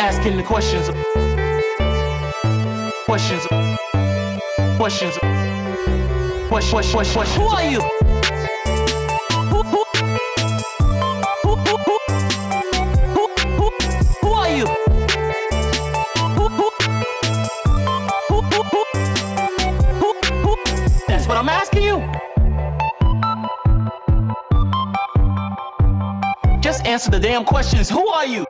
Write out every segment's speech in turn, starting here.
asking the questions. Questions. Questions. Questions. Questions. Who are you? Who, who, who, who, who, are you? Who, who, who, who? That's what I'm asking you. Just answer the damn questions. Who are you?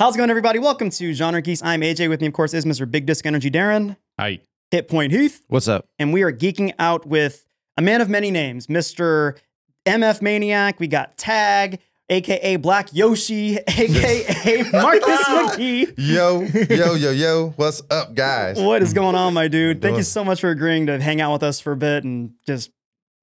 How's it going, everybody? Welcome to Genre Geeks. I'm AJ. With me, of course, is Mr. Big Disc Energy Darren, Hi. Hit Point Heath, What's up? and we are geeking out with a man of many names, Mr. MF Maniac. We got Tag, aka Black Yoshi, aka Marcus McGee. Yo, yo, yo, yo. What's up, guys? What is going on, my dude? Thank you so much for agreeing to hang out with us for a bit and just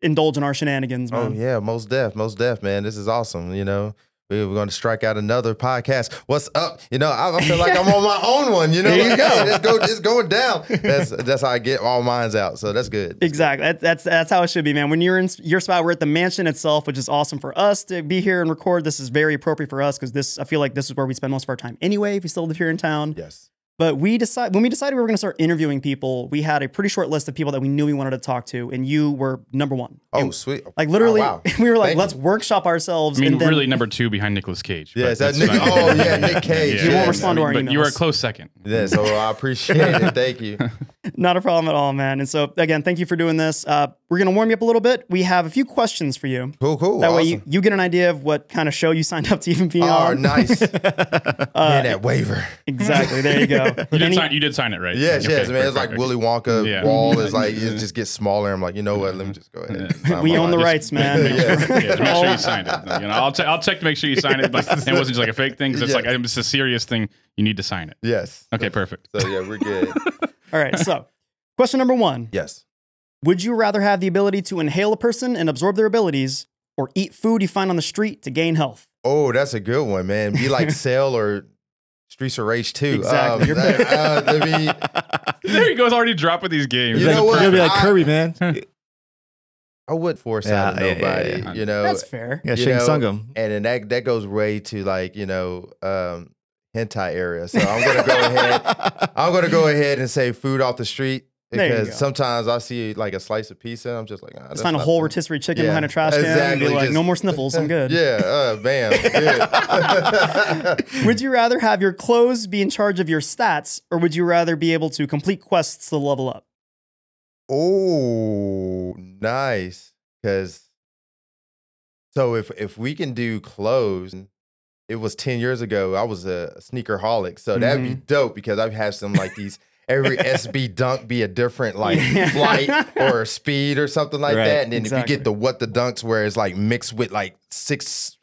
indulge in our shenanigans, Oh yeah, most deaf, most deaf, man. This is awesome. You know, we- we're going to strike out another podcast. What's up? You know, I, I feel like I'm on my own one. You know, There you go. it's, go, it's going down. That's that's how I get all minds out. So that's good. Exactly. That, that's that's how it should be, man. When you're in your spot, we're at the mansion itself, which is awesome for us to be here and record. This is very appropriate for us because this I feel like this is where we spend most of our time anyway. If we still live here in town, Yes. But we decide when we decided we were going to start interviewing people, we had a pretty short list of people that we knew we wanted to talk to, and you were number one. Oh, And, sweet. like literally, Oh, wow. we were like, Thank let's you. workshop ourselves. I mean, and then, really number two behind Nicolas Cage. but Yes, that Nick- fine. oh, yeah, Nick Cage. He won't Yes. respond to our But you were a close second. Yeah, so I appreciate it. Thank you. Not a problem at all, man. And so again, thank you for doing this. Uh, we're going to warm you up a little bit. We have a few questions for you. Cool, cool. That way you, you get an idea of what kind of show you signed up to even be Oh, on. nice. Man, uh, that waiver. Exactly. There you go. You did, Any- sign, you did sign it, right? Yes, Okay, yes, man. It's like perfect. Willy Wonka Yeah. wall is like it just gets smaller. I'm like, you know what? Let me just go ahead. and sign we own the life. rights, man. Make sure, Yeah. yeah, make sure you signed it. You know, I'll, te- I'll check to make sure you signed it. Like, it wasn't just like a fake thing. 'cause it's Yeah. like it's a serious thing. You need to sign it. Yes. Okay, perfect. So yeah, we're good. All right. So, question number one yes. Would you rather have the ability to inhale a person and absorb their abilities or eat food you find on the street to gain health? Oh, that's a good one, man. Be like Cell or Streets of Rage 2. Exactly. Um, Your pick. uh, I mean, There he goes, already dropping these games. You That's know what? perfect. You'll be like I- Kirby, man. I would force out of Yeah, yeah, nobody, yeah, yeah. you know. That's fair. Yeah, You Shane know, Sungam. and then that that goes way to like, you know, um hentai area. So I'm gonna go ahead. I'm gonna go ahead and say food off the street. Because sometimes I see like a slice of pizza, and I'm just like, ah, Just find a whole rotisserie chicken Yeah, behind a trash can and exactly, be like, just- no more sniffles. I'm good. Yeah, uh, bam. Would you rather have your clothes be in charge of your stats or would you rather be able to complete quests to level up? Oh, nice. Because so if if we can do clothes, it was ten years ago. I was a sneaker holic, so that'd be Mm-hmm. dope because I've had some like these. Every SB dunk be a different like flight or speed or something like Right, that, and then if you get the what the dunks where it's like mixed with like six.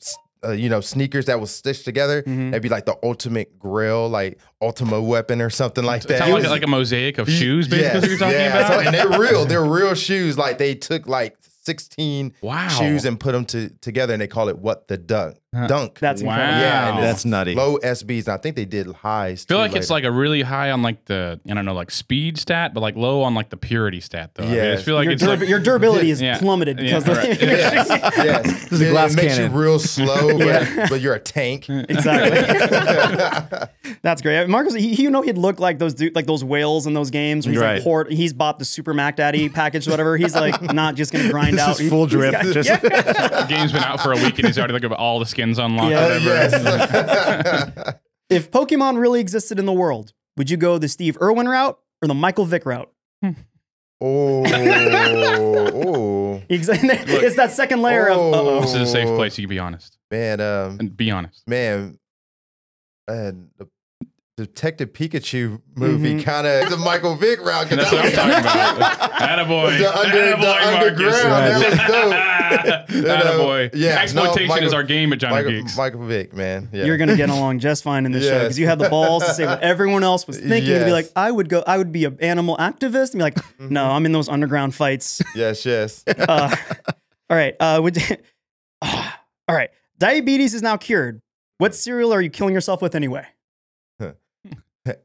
Uh, you know, sneakers that was stitched together. Mhm. That'd be like the ultimate grill, like ultima weapon or something like that. Kind of like, like a mosaic of shoes, basically, is what you're talking yeah. So- and they're real. They're real shoes. Like they took like 16 Wow. shoes and put them to, together and they call it what the dunk. Huh. Dunk. That's Wow. incredible. yeah, and That's nutty. Low SBs. I think they did highs. I feel too like it's like a really high on like the I don't know like speed stat, but like low on like the purity stat though. I, mean, I just feel like your, it's durab- like your durability is Yeah. plummeted Yeah, because right. of Yes, yes. is a glass it makes cannon. you real slow, but, Yeah. but you're a tank. exactly. That's great. Uh, Marcus, he, you know, he'd look like those dude, like those whales in those games. Where he's like Right. he's bought the Super Mac Daddy package, whatever. He's like not just gonna grind This out. is full He- drip. got- Just- the game's been out for a week and he's already like got all the skins unlocked. Yeah. whatever. yes. If Pokemon really existed in the world, would you go the Steve Irwin route or the Michael Vick route? oh, oh, Exactly. it's that second layer of. Uh-oh. This is a safe place. You can be honest man. Um, and be honest. man, man, the Detective Pikachu movie Mhm. kind of the Michael Vick route. 'cause And that's what I'm talking about. Attaboy. The under- Attaboy, the Marcus. underground, that was dope. You know, Attaboy. yeah, no, Exploitation Michael- is our game at Johnny Michael, Geeks. Michael Vick, man. Yeah. You're gonna get along just fine in this show because you have the balls to say what everyone else was thinking and be like, I would go, I would be an animal activist and be like, Mm-hmm. no, I'm in those underground fights. yes, yes. Uh, all right, uh, would all right. Diabetes is now cured. What cereal are you killing yourself with anyway?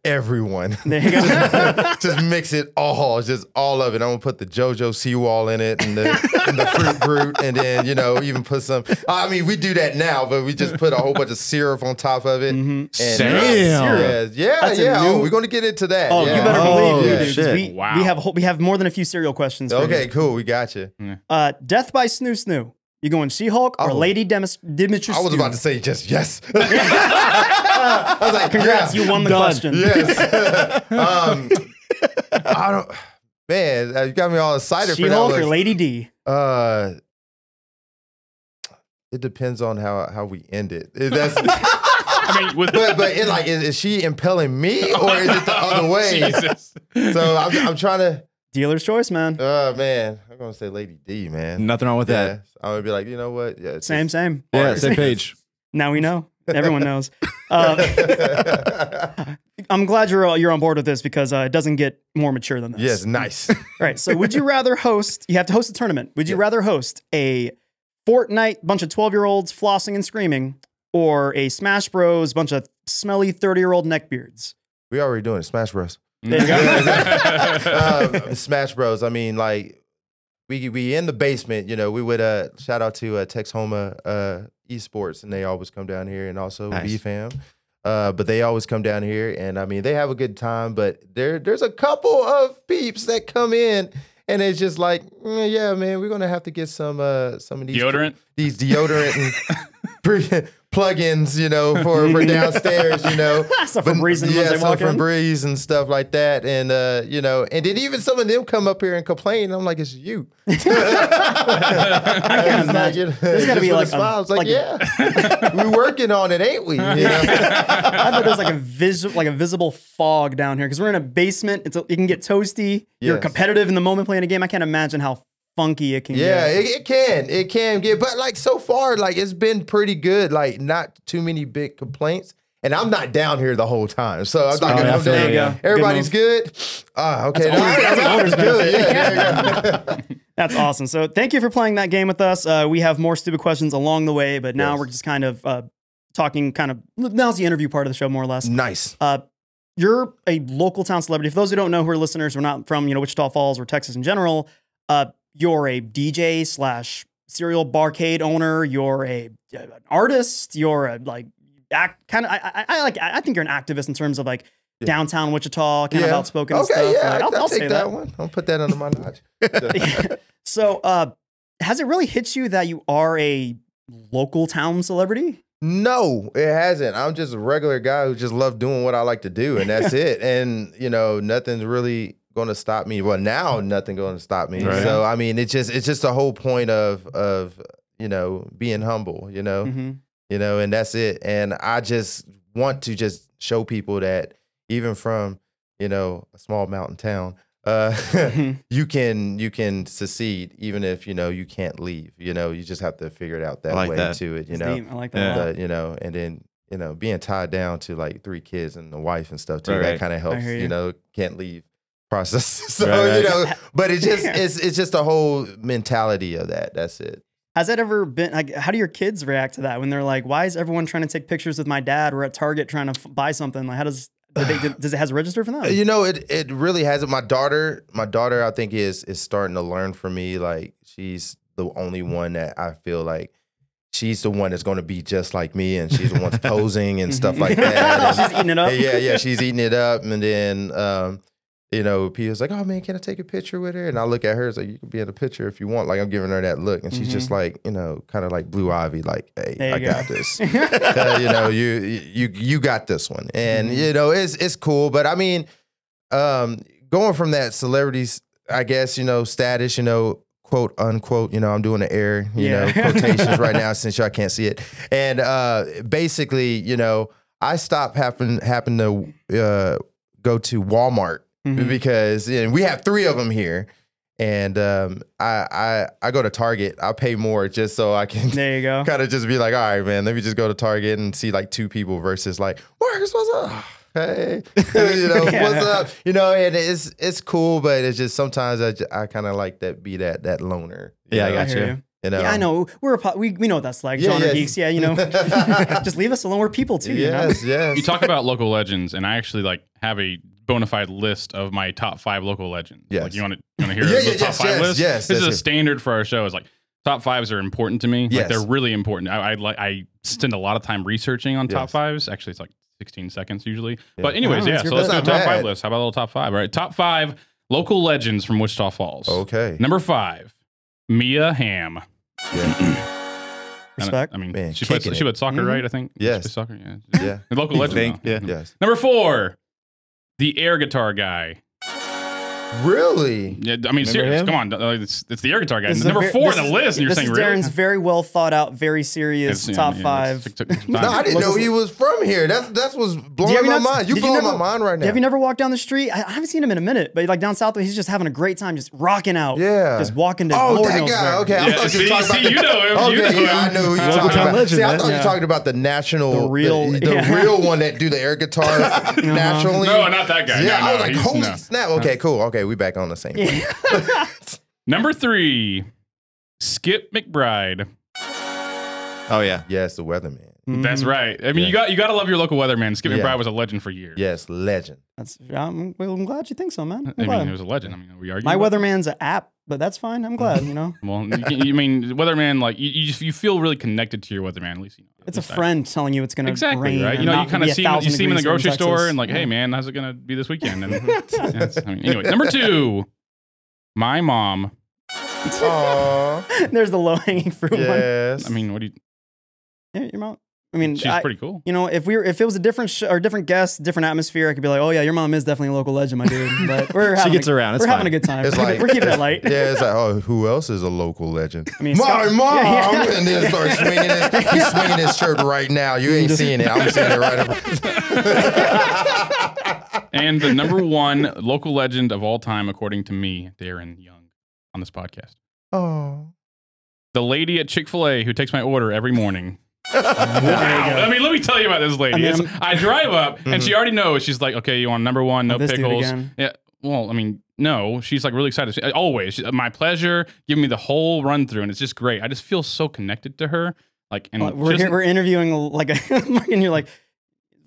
Everyone. There you go. just mix it all, just all of it. I'm gonna put the JoJo Seawall in it and the, and the fruit brute, and then you know even put some. I mean, we do that now, but we just put a whole bunch of syrup on top of it. And Syrup? yeah, yeah, That's yeah. new- oh, we're gonna get into that. Oh, yeah. you better Oh, believe you, yeah, shit. We, Wow. we have we have more than a few cereal questions. For Okay, you. cool. We got you. Uh, Death by Snu Snu. You going She-Hulk or Oh. Lady Demis- Dimitri? I was about to say just yes. I was like, Congrats, yeah, you won the Done. question. Yes. um, I don't. Man, uh, you got me all excited for that. She-Hulk or. Lady D? Uh, it depends on how how we end it. It- That's, I mean, with but but it like is, is she impelling me or is it the other way? Jesus. So I'm I'm trying to. Dealer's choice, man. Oh man, I'm gonna say Lady D, man. Nothing wrong with yeah, that. I would be like, you know what? Yeah, it's Same, just- same. Yeah, same page. Now we know. Everyone knows. Uh, I'm glad you're you're on board with this because uh, it doesn't get more mature than this. yes, nice. Right. So, would you rather host? You have to host a tournament. Would you rather host a Fortnite bunch of 12 year olds flossing and screaming, or a Smash Bros bunch of smelly 30 year old neckbeards? we already doing it. Smash Bros. There you go. um, Smash Bros. I mean, like we we in the basement. You know, we would uh shout out to uh, Texoma uh, Esports, and they always come down here, and also Nice. BFam. Uh, but they always come down here, and I mean, they have a good time. But there there's a couple of peeps that come in. And it's just like, "Mm, yeah, man, we're gonna have to get some uh some of these Deodorant? these deodorant and pre- plugins, you know, for, for downstairs, you know. Some But- Febreze and yeah, some. Febreze and stuff like that, and uh, you know, and then even some of them come up here and complain. I'm like, it's you. I can't imagine. There's gotta be like a- smiles, like, like yeah, we're working on it, ain't we? You know? I bet there's like a vis- like a visible fog down here because we're in a basement. It's a, it can get toasty. You're competitive in the moment playing a game. I can't imagine how funky it can Yeah, get. it, it can. It can get, but like so far, like it's been pretty good. Like not too many big complaints. And I'm not down here the whole time. So I'm not gonna. Oh, that's down- there you go. Everybody's good. Ah, okay. All right, that's an owner's good. benefit. Yeah, there you go. That's awesome. So thank you for playing that game with us. Uh, we have more stupid questions along the way, but now Yes. we're just kind of uh, talking. Kind of now's the interview part of the show, more or less. nice. Uh, you're a local town celebrity. For those who don't know, who are listeners, we're not from you know Wichita Falls or Texas in general. Uh, you're a DJ slash serial barcade owner. You're a uh, an artist. You're a like act kind of. I, I, I like. I think you're an activist in terms of like Yeah. downtown Wichita, kind of outspoken okay, stuff. yeah, Like, I, I'll, I'll take say that, that. one. I'll put that under my notch. so, uh, has it really hit you that you are a local town celebrity? No, it hasn't. I'm just a regular guy who just love doing what I like to do, and that's it. And you know, nothing's really going to stop me. Well, now nothing going to stop me. Right. So I mean, it's just it's just the whole point of of you know being humble. You know, Mm-hmm. you know, and that's it. And I just want to just show people that even from you know a small mountain town, uh, Mm-hmm. you can you can succeed even if you know you can't leave. You know, you just have to figure it out that like way that. to it. You It's know, deep. I like that Yeah. lot. but you know, and then you know, being tied down to like three kids and a wife and stuff too, Right, that kind of helps. You. you. know, can't leave process. so Right, you know, but it's just it's it's just the whole mentality of that. That's it. Has that ever been like? How do your kids react to that when they're like, "Why is everyone trying to take pictures with my dad? We're at Target trying to f- buy something." Like, how does they, does it has it registered for them? You know, it it really hasn't. My daughter, my daughter, I think is is starting to learn from me. Like she's the only one that I feel like she's the one that's going to be just like me, and she's the one posing and stuff like that. And- She's eating it up. Yeah, yeah, she's eating it up, and then um, you know, Peter's like, "Oh man, can I take a picture with her?" And I look at her, it's like, "You can be in the picture if you want." Like I'm giving her that look, and she's just like, you know, kind of like Blue Ivy, like, "Hey, I go. got this." Uh, you know, you you you got this one, and you know, it's it's cool. But I mean, um, going from that celebrities, I guess you know, status, you know, quote unquote, you know, I'm doing the air, you Yeah. know, quotations right now since y'all can't see it, and uh, basically, you know, I stopped happen happen to uh, go to Walmart Mhm. because and we have three of them here. And um, I, I I go to Target. I pay more just so I can There you go. kind of just be like, all right, man, let me just go to Target and see like two people versus like, Marcus, what's up? Hey, you know, Yeah. what's up? You know, and it's it's cool, but it's just sometimes I, I kind of like that be that that loner. Yeah, I know? I got hear you. you. You know? Yeah, I know. We're a po- we we know what that's like. Yeah, Genre yeah. geeks. Yeah, you know. Just leave us alone. We're people too. You know? Yes, yes. You talk about local legends, and I actually like have a bona fide list of my top five local legends. Yes. Like you want to you want to hear Yeah, the yeah, top yes, five yes, list? yes, This yes, is a standard for our show. Is like top fives are important to me. Like Yes. they're really important. I, I like I spend a lot of time researching on top fives. Actually, it's like 16 seconds usually. Yeah. But anyways, Oh, yeah. So let's do a top Not five list. How about a little top five? All right, top five local legends from Wichita Falls. okay. Number five, Mia Hamm. Yeah. Respect. I mean, Man, she played she played soccer, Mhm. right? I think. Yes. She played soccer. Yeah. yeah. Local You legend. think? Yeah. Yes. Number four, the air guitar guy. Really? Yeah, I mean, serious. him? Come on, uh, it's, it's the air guitar guy. This is a Number four this on the is- list, and you're this saying is really? Darren's very well thought out, very serious It's- top yeah, five. No. I didn't know he was from here. That's that's what's blowing my not- mind. You did you never- my mind right now. Have you never walked down the street? I, I haven't seen him in a minute, but like down south, he's just having a great time, just rocking out. Yeah. Just walking to Oh, Lord that guy. where. Okay, I Yeah, thought you see- were talking see, about you know him, you Okay, know yeah, I him. know who you're talking about. legend, See, I thought you were talking about the national, The real- the, the real one that do the air guitar nationally. No, not that guy. Yeah, I was like, holy snap. Okay, cool. Okay, we back on the same. page. Number three, Skip McBride. Oh yeah. Yes, the weatherman. That's mm-hmm. right. I mean, Yeah. you got you got to love your local weatherman. Skip Yeah. McBride was a legend for years. Yes, legend. That's, I'm, well, I'm glad you think so, man. I'm I glad. mean, it was a legend. I mean, are we arguing. My weatherman's an app, but that's fine. I'm glad. You know. Well, you, can, you mean weatherman? Like you, you, just, you feel really connected to your weatherman. At least you know. it's a least I- friend telling you it's going to Exactly rain. right. You know, you kind of see him, you see him in the grocery here store and like, Yeah. hey man, how's it gonna be this weekend? And yeah, I mean, anyway, number two, my mom. Aww. There's the low hanging fruit one. yes. I mean, what do you? Yeah, your mom. I mean, She's I- pretty cool. You know, if we were, if it was a different sh- or different guest, different atmosphere, I could be like, oh yeah, your mom is definitely a local legend, my dude. But we're having gets a, around, it's we're having a good time. It's we're, like- we're keeping it light. yeah, it's like, oh, who else is a local legend? I mean, my Scott- mom, Yeah, yeah. and then start swinging his, he's swinging his shirt right now. You ain't seeing it. I'm seeing it right. Over. And the number one local legend of all time, according to me, Darren Young, on this podcast, oh, the lady at Chick Fil A who takes my order every morning. Wow. I mean, let me tell you about this lady. I mean, I'm- I drive up and she already knows. She's like, okay, you want number one, no Oh, this dude pickles. again. Yeah. Well, I mean, no. She's like really excited. She- always, She- my pleasure. Giving me the whole run through, and it's just great. I just feel so connected to her. Like, and Well, we're just- here, we're interviewing like a, and you're like,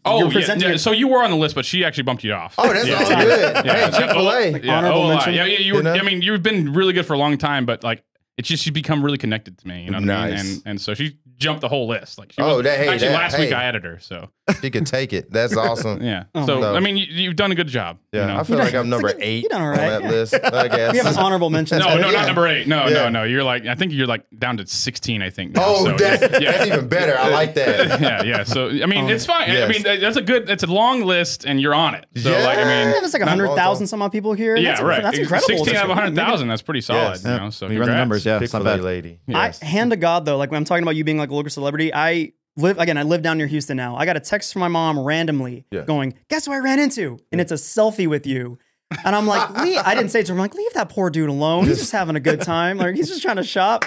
oh you're yeah, presenting yeah. your- So you were on the list, but she actually bumped you off. oh, that's yeah. good. Yeah. Hey, Chick Fil A. Like, Yeah, honorable oh, uh, mention. yeah, yeah, you were. You know? I mean, you've been really good for a long time, but like, it's just she's become really connected to me. You know what I mean? Nice. And and so she jumped the whole list. Like, she Oh, was, that- hey, actually that- last week. I added her. So She could take it. That's awesome. yeah. Oh so my I mean, you, you've done a good job. Yeah, You know? I feel You like done- I'm number you- you eight done all on that yeah. list. I guess. we have an honorable mention. No, no, Yeah. not number eight. No, Yeah. no, no. You're like, I think you're like down to 16. I think. Now. Oh, so, that's, yeah, that's even better. I like that. yeah, yeah. So I mean, Oh. it's fine. I mean, that's a good. It's a long list, and you're on it. So like, I mean, there's like not- hundred thousand some odd people here. yeah, that's, right. That's incredible. 16 out of That's- 100,000. That's pretty solid. You Yeah. know. So When you run the numbers, yeah, it's not Chick-fil-A bad. lady. I hand to God though, like when I'm talking about you being like a local celebrity, I live again. I live down near Houston now. I got a text from my mom randomly Yeah. going, "Guess who I ran into?" And it's a selfie with you. And I'm like, I didn't say it to her. I'm like, leave that poor dude alone. He's just having a good time. Like he's just trying to shop.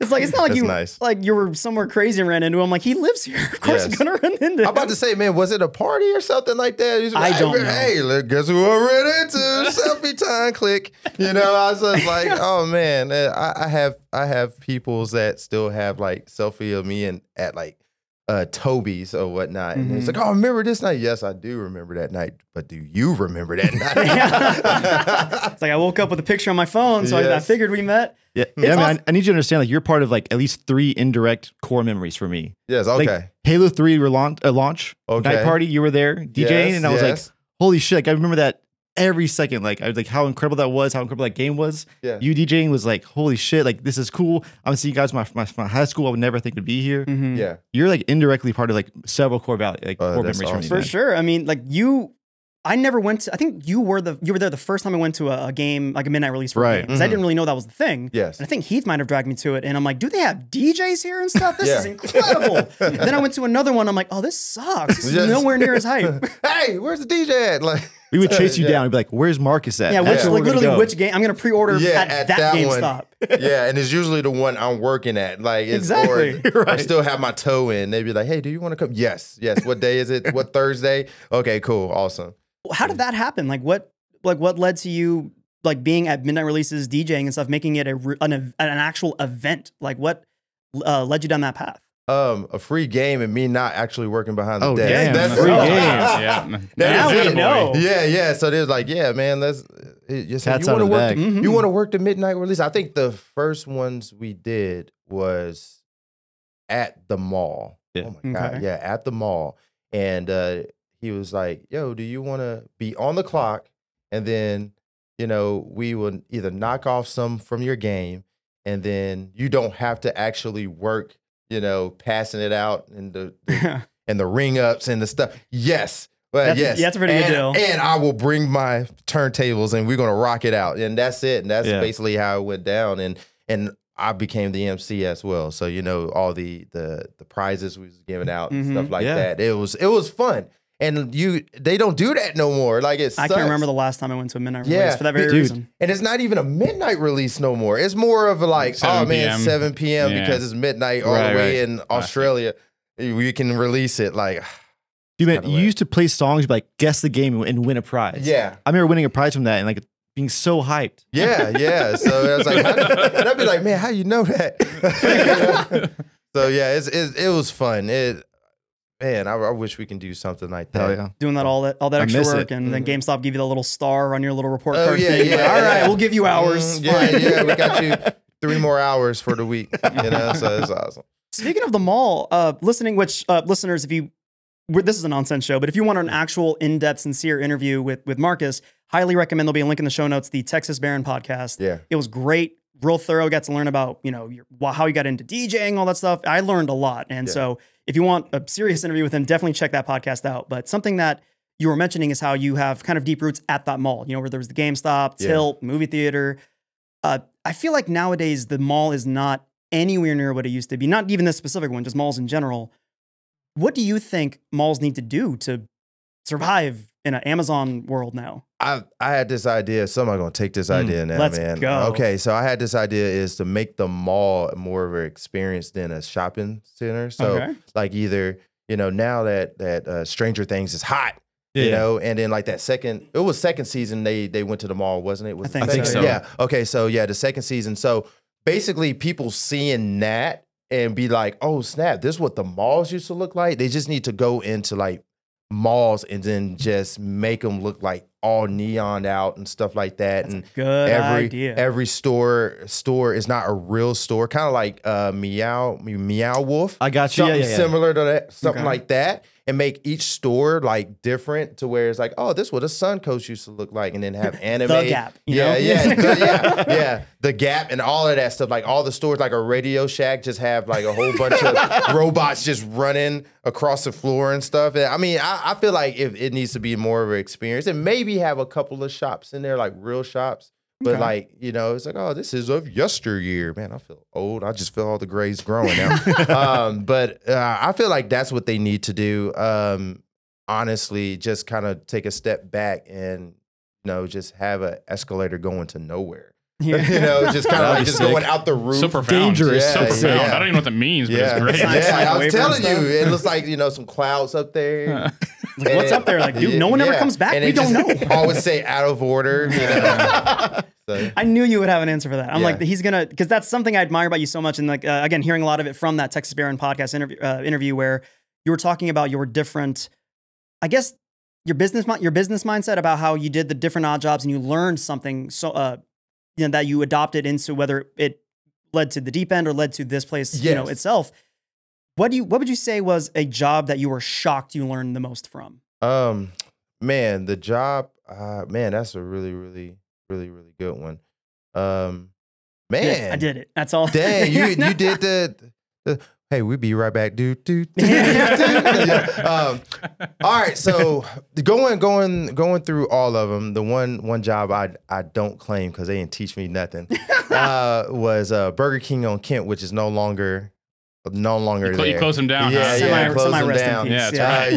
It's like it's not like you nice. like you were somewhere crazy and ran into him. Like he lives here. Of course, Yes. gonna run into him. I'm about to say, man, was it a party or something like that? He's I like, don't hey, know. Hey, look, guess who I ran into? Selfie time, click. You know, I was just like, oh man, I, I have I have peoples that still have like selfie of me and at like uh Toby's or whatnot. And Mm-hmm. it's like, oh, remember this night? Yes, I do remember that night. But do you remember that night? It's like I woke up with a picture on my phone, so I, I figured we met. Yeah, It's yeah I, mean. I, I need you to understand, like, you're part of like at least three indirect core memories for me. yes, Like, okay. Halo Three launch, uh, launch Okay. night party, you were there DJing, Yes, and I was yes. like, holy shit! Like, I remember that every second. Like, I was like, how incredible that was, how incredible that game was. Yeah. You DJing was like, holy shit! Like, this is cool. I'm seeing you guys from my, my, my high school. I would never think would be here. Mhm. yeah. You're like indirectly part of like several core value, like Oh, core memories for awesome. For man. sure. I mean, like you, I never went to. I think you were the you were there the first time I went to a, a game, like a midnight release for Right. because I didn't really know that was the thing. Yes. And I think Heath might have dragged me to it, and I'm like, do they have DJs here and stuff? This Yeah. is incredible. then I went to another one. I'm like, oh, this sucks. This is Yes. nowhere near as hype. Hey, where's the DJ at? Like We would chase you Yeah. down and be like, "Where's Marcus at?" yeah, which where like literally go. which game I'm gonna pre-order Yeah, at, at that, that one. GameStop. yeah, and it's usually the one I'm working at. Like it's Exactly. or I still have my toe in. They'd be like, "Hey, do you want to come?" Yes, yes. What day is it? What Thursday? Okay, cool, awesome. How did that happen? Like what like what led to you like being at midnight releases, DJing and stuff, making it a an, an actual event? Like what uh, led you down that path? Um, a free game and me not actually working behind the Oh, desk. damn, That's free oh, game. yeah. That Now is we it. know. Yeah, yeah. So there's like, yeah, man, let's. It just Cats you want to of the work. bag. The, Mhm. You want to work the midnight release. I think the first ones we did was at the mall. Yeah. Oh my god, yeah, at the mall. And uh, he was like, "Yo, do you want to be on the clock?" And then, you know, we will either knock off some from your game, and then you don't have to actually work. You know, passing it out and the, the and the ring ups and the stuff. Yes. Well, That's- yes. yeah, that's a pretty good and, deal. And I will bring my turntables and we're gonna rock it out. And that's it. And that's Yeah. basically how it went down. And and I became the MC as well. So you know all the the the prizes we was giving out and Mhm. stuff like Yeah. that. It was it was fun. And you they don't do that no more. Like it's I sucks. can't remember the last time I went to a midnight Yeah. release for that very Dude. reason. and it's not even a midnight release no more. It's more of a like, 7 oh man, PM. 7 p.m. Yeah. because it's midnight all Right, the way right. in Australia. You can release it like You, man, you used to play songs, like guess the game and win a prize. Yeah. I remember winning a prize from that and like being so hyped. Yeah, yeah. So I was like, how do- and I'd be like, man, how you know that? so yeah, it's, it's it was fun. It man, I, I wish we can do something like that. Hell yeah. Doing that all that all that I extra work, it. and then Mhm. GameStop give you the little star on your little report Oh, card yeah, thing. yeah, Like, all right, yeah. we'll give you hours. Mm, yeah, Fine. yeah. We got you three more hours for the week. You know, so it's awesome. Speaking of the mall, uh, listening, which uh, listeners, if you, we're, this is a nonsense show, but if you want an actual in-depth, sincere interview with with Marcus, highly recommend. There'll be a link in the show notes. The Texas Baron podcast. Yeah. It was great, real thorough. Got to learn about you know your, how you got into DJing, all that stuff. I learned a lot, and Yeah. so if you want a serious interview with him, definitely check that podcast out. But something that you were mentioning is how you have kind of deep roots at that mall. You know, where there was the GameStop, Yeah. Tilt, movie theater. Uh, I feel like nowadays the mall is not anywhere near what it used to be. Not even this specific one, just malls in general. What do you think malls need to do to survive in an Amazon world now? I I had this idea. Somebody gonna take this Mm, idea now, let's man. go. Okay, so I had this idea is to make the mall more of an experience than a shopping center. So Okay. like either you know now that that uh, Stranger Things is hot, you know, and then like that second, it was second season they they went to the mall, wasn't it? Was I it think I think second? so. Yeah. Okay, so yeah, the second season. So basically, people seeing that and be like, oh snap, this is what the malls used to look like. They just need to go into like malls and then just make them look like all neon out and stuff like that. and Good every idea. every store store is not a real store, kind of like uh, Meow Meow Wolf. I got you. Yeah, yeah, yeah. similar to that, something Okay. like that, and make each store like different to where it's like, oh, this is what a Suncoast used to look like, and then have anime. the Gap. Yeah, know? yeah, the- yeah, yeah. The Gap and all of that stuff. Like all the stores, like a Radio Shack, just have like a whole bunch of robots just running across the floor and stuff. And, I mean, I, I feel like if it needs to be more of an experience, and maybe have a couple of shops in there, like real shops. But Okay. like you know, it's like oh, this is of yesteryear, man. I feel old. I just feel all the grays growing now. um, but uh, I feel like that's what they need to do. Um, honestly, just kind of take a step back and you know just have an escalator going to nowhere. you know, just kind of like just sick. going out the roof. So profound. Dangerous. So Yeah, profound. yeah. I don't even know what that means, but yeah, it's great. Science yeah. I was telling you, it looks like you know some clouds up there. Like, what's up there? Like, dude, no one ever comes back. And We don't just know. Always say out of order. You know? so, I knew you would have an answer for that. I'm Yeah. like, he's gonna, because that's something I admire about you so much. And like, uh, again, hearing a lot of it from that Texas Baron podcast interview, uh, interview where you were talking about your different, I guess, your business, your business mindset about how you did the different odd jobs and you learned something so, uh, you know, that you adopted into whether it led to the deep end or led to this place, you know, itself. What do you, what would you say was a job that you were shocked you learned the most from? Um, man, the job, uh, man, that's a really, really, really, really good one. Um, man, I did it. That's all. Dang, you you did the, the hey, we'll be right back. Do do. do, do. um, all right, so going going going through all of them, the one one job I I don't claim because they didn't teach me nothing uh, was uh, Burger King on Kemp, which is no longer no longer You, clo- you there. close them down. Yeah, huh? yeah, Semi- close them semi-rest down. Yeah, that's yeah. Uh, right.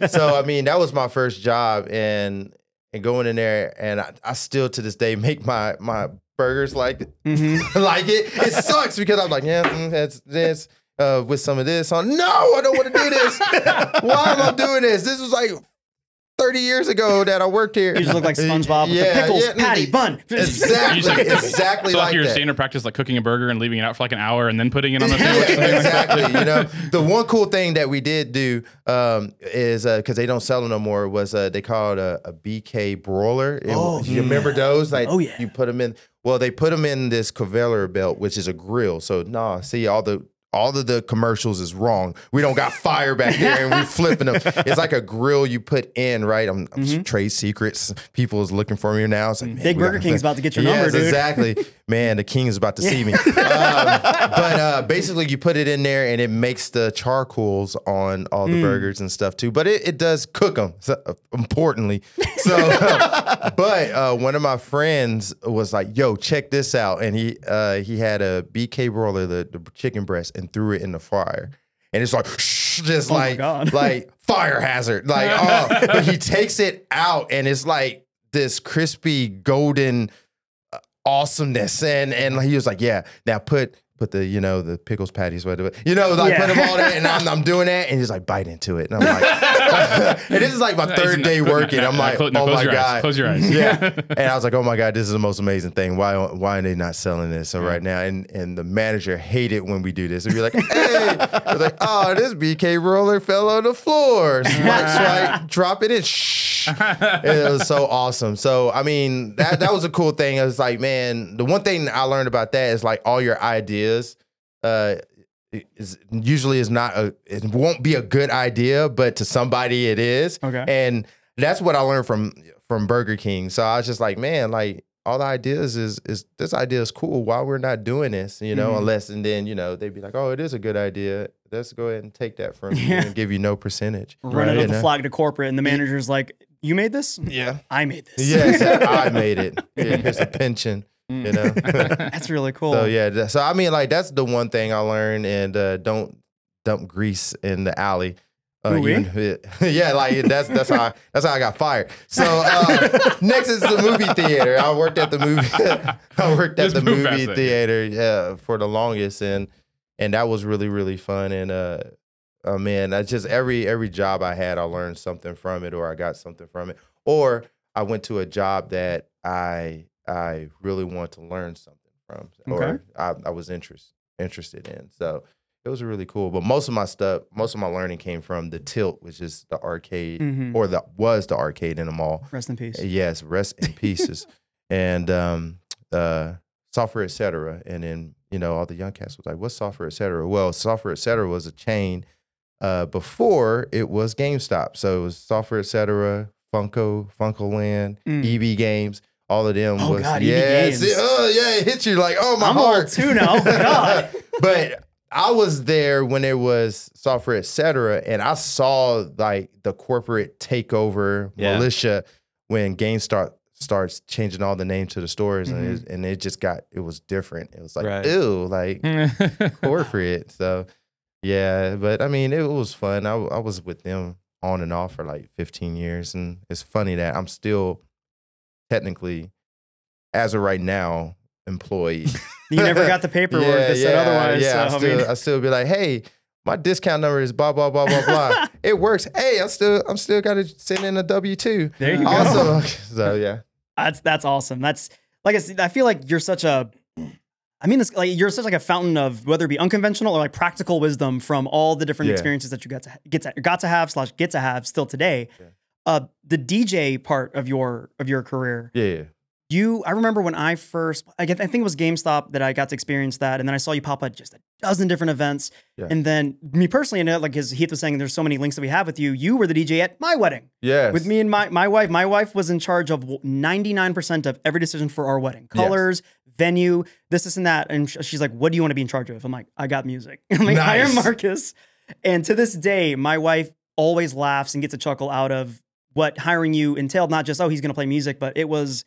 yes. so I mean, that was my first job, and and going in there, and I, I still to this day make my my burgers like mm-hmm. like it. It sucks because I'm like, yeah, mm, that's this uh, with some of this on. No, I don't want to do this. Why am I doing this? This was like 30 years ago that I worked here. You just look like SpongeBob with the pickles, patty, bun. Exactly, You just, like, exactly so like, like you're that. standard practice, like cooking a burger and leaving it out for like an hour and then putting it on the Yeah, sandwich. exactly. you know, the one cool thing that we did do um, is because they don't sell them no more was uh, they called a, a BK broiler. It- Oh, you remember those? Like, Oh, yeah. you put them in. Well, they put them in this conveyor belt, which is a grill. So, nah, see all the. All of the commercials is wrong. We don't got fire back there, and we're flipping them. It's like a grill you put in, right? I'm, I'm trade secrets. People is looking for me now. It's like man, Mm-hmm. Big Burger King's about to get your Yes, number, dude. exactly. Man, the king is about to see me. Um, but uh, basically, you put it in there, and it makes the charcoals on all Mm. the burgers and stuff too. But it, it does cook them. So, uh, importantly, so. but uh, one of my friends was like, "Yo, check this out," and he uh, he had a BK broiler, the, the chicken breast, and threw it in the fire. And it's like, just Oh like, like fire hazard. Like, oh, but he takes it out, and it's like this crispy golden uh, awesomeness. And and he was like, yeah, now put put the you know the pickles patties, whatever, you know, like Yeah. put them all there, and I'm, I'm doing that, and he's like bite into it, and I'm like, and this is like my third day working. I'm like, Close, oh my your god, Eyes. Close your eyes. yeah. And I was like, oh my God, this is the most amazing thing. Why why are they not selling this so right now? And and the manager hated when we do this. And be like, hey, I was like, oh, this BK broiler fell on the floor. Swipe, swipe, drop it in. Shh. It was so awesome. So I mean, that that was a cool thing. It was like, man, the one thing I learned about that is like all your ideas uh is usually is not a it won't be a good idea, but to somebody it is. Okay. And that's what I learned from from Burger King. So I was just like, man, like all the ideas is is this idea is cool. Why we're not doing this, you know? Mhm. Unless and then you know they'd be like, oh, it is a good idea. Let's go ahead and take that from you and give you no percentage. Running You up the flag to corporate, and the manager's like, "You made this? Yeah. I made this." Yes, I made it. Yeah, here's a pension. You know. that's really cool. So yeah, so I mean, like that's the one thing I learned, and uh, don't dump grease in the alley. Uh, yeah, like that's that's how I, that's how I got fired. So uh, next is the movie theater. I worked at the movie. I worked at Just the movie theater yeah, for the longest, and and that was really really fun. And uh, oh man, that's just every every job I had, I learned something from it, or I got something from it, or I went to a job that I I really want to learn something from, Okay. or I, I was interest, interested in. So it was really cool. But most of my stuff, most of my learning came from the Tilt, which is the arcade, Mhm. or that was the arcade in the mall. Rest in peace. Yes, rest in pieces, and um, uh, software, etc. And then you know all the young cats was like, "What's software, etc.?" Well, software, etc. was a chain uh, before it was GameStop. So it was software, etc. Funco, FuncoLand, Mm. EB Games. All of them Oh, was God, EB yes, Games. oh yeah, it hit you like oh my I'm heart too now. Oh, God. but I was there when it was software, et cetera, and I saw like the corporate takeover Yeah. militia when GameStop starts changing all the names to the stores, and, Mm-hmm. it, and it just got it was different. It was like Right. ew, like corporate. So yeah, but I mean it was fun. I I was with them on and off for like 15 years, and it's funny that I'm still technically, as of right now, employed. You never got the paperwork that said otherwise. Yeah, so, I still, I mean, I still be like, hey, my discount number is blah blah blah blah blah. it works. Hey, I'm still, I'm still got to send in a W two. there you go. So yeah, That's that's awesome. That's like I said, I feel like you're such a I mean this like you're such like a fountain of whether it be unconventional or like practical wisdom from all the different Yeah. experiences that you got to get to got to have slash get to have still today. Yeah. Uh the DJ part of your of your career. yeah, You I remember when I first I get I think it was GameStop that I got to experience that and then I saw you pop at just a dozen different events. Yeah. And then me personally, I know like as Heath was saying, there's so many links that we have with you. You were the DJ at my wedding yes, with me and my my wife. My wife was in charge of 99% of every decision for our wedding. Yes. Colors, venue, this, this, and that. And she's like, what do you want to be in charge of? I'm like, I got music. I'm like, I am Marcus. And to this day, my wife always laughs and gets a chuckle out of what hiring you entailed. Not just, oh, he's going to play music, but it was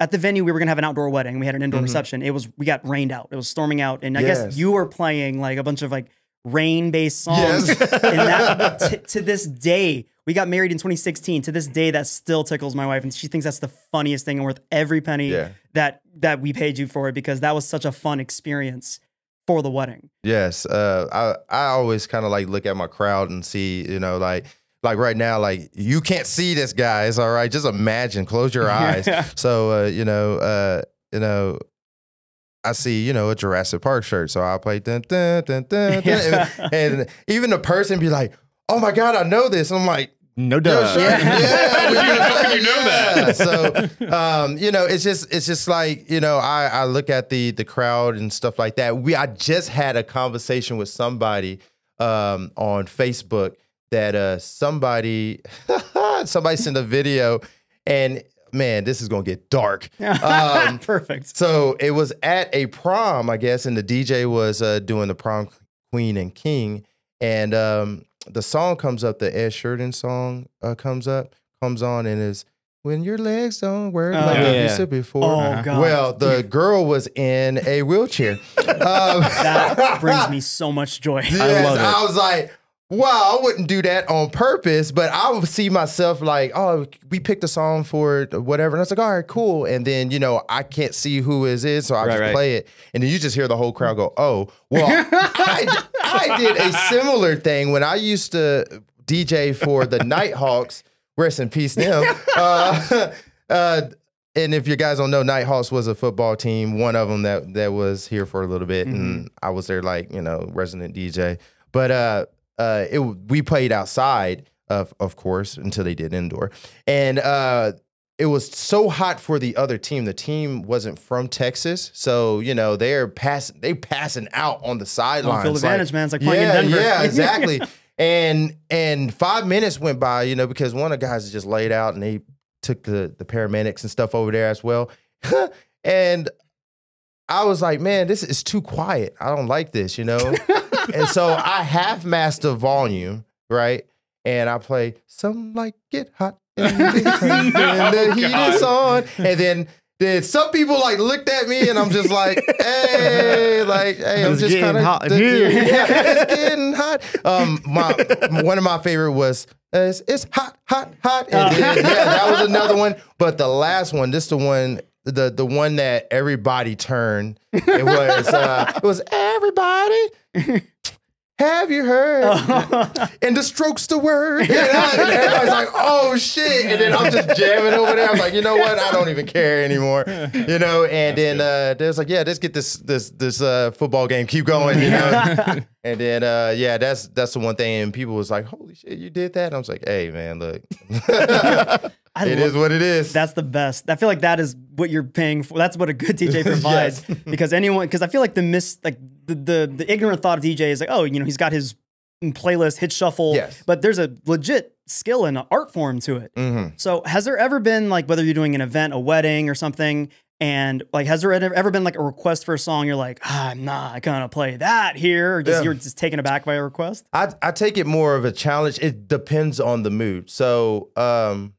at the venue, we were going to have an outdoor wedding. We had an indoor Mhm. reception. It was, we got rained out. It was storming out. And I Yes. guess you were playing like a bunch of like rain based songs. Yes. and that t- to this day, we got married in 2016. To this day, that still tickles my wife, and she thinks that's the funniest thing and worth every penny yeah, that that we paid you for it because that was such a fun experience for the wedding. yes. Uh, I I always kind of like look at my crowd and see, you know, like like right now, like you can't see this guy. It's all right. Just imagine. Close your eyes. So uh, you know, uh, you know, I see, you know, a Jurassic Park shirt. So I'll play dun, dun, dun, dun, dun, and, and even the person be like, "Oh my god, I know this." I'm like, No doubt. Yeah. How can you know that? So, um, you know, it's just, it's just like, you know, I, I look at the, the crowd and stuff like that. We, I just had a conversation with somebody, um, on Facebook that, uh, somebody, somebody sent a video and man, this is going to get dark. Um, Perfect. so it was at a prom, I guess, and the DJ was uh, doing the prom queen and king, and um, the song comes up, the Ed Sheeran song uh, comes up, comes on, and is when your legs don't work Oh, like they yeah. used to before. Oh, God. Well, the girl was in a wheelchair. um, That brings me so much joy. Yes, love it. I was like, wow, I wouldn't do that on purpose, but I would see myself like, oh, we picked a song for whatever. And I was like, all right, cool. And then, you know, I can't see who is it is, so I Right, just right. play it. And then you just hear the whole crowd go, oh, well, I, I did a similar thing when I used to DJ for the Nighthawks. Rest in peace, them. Uh, uh, and if you guys don't know, Nighthawks was a football team, one of them that that was here for a little bit, and I was their like you know resident DJ. But uh, uh, it we played outside, of of course, until they did indoor, and uh, it was so hot for the other team. The team wasn't from Texas, so you know they're passing they passing out on the sidelines. field like- man. It's like playing in yeah, Denver. Yeah, exactly. and and five minutes went by, you know, because one of the guys just laid out and they took the the paramedics and stuff over there as well. and I was like, man, this is too quiet. I don't like this, you know. and so I half the volume, right? And I play some like get hot and the heat is on. And then then some people like looked at me and I'm just like, hey, like, hey, I'm just kind of hot here. Yeah, it's getting hot. Um, my one of my favorite was uh, it's, it's hot, hot, hot. And then, yeah, that was another one. But the last one, this the one, the the one that everybody turned. It was uh, it was everybody. Have you heard? and the strokes the word. And, I- and everybody's like, oh shit. And then I'm just jamming over there. I'm like, you know what? I don't even care anymore. You know, and then uh there's like, yeah, let's get this this this uh football game. Keep going, you know. and then uh yeah, that's that's the one thing. And people was like, Holy shit, you did that? And I was like, hey man, look. It is what it is. That's the best. I feel like that is what you're paying for. That's what a good DJ provides. because anyone, because I feel like the miss, like the, the the ignorant thought of DJ is like, oh, you know, he's got his playlist, hit shuffle. Yes. But there's a legit skill and an art form to it. Mhm. So has there ever been like whether you're doing an event, a wedding, or something, and like has there ever been like a request for a song? You're like, ah, I'm not gonna play that here, or just Yeah. you're just taken aback by a request. I I take it more of a challenge. It depends on the mood. So, um,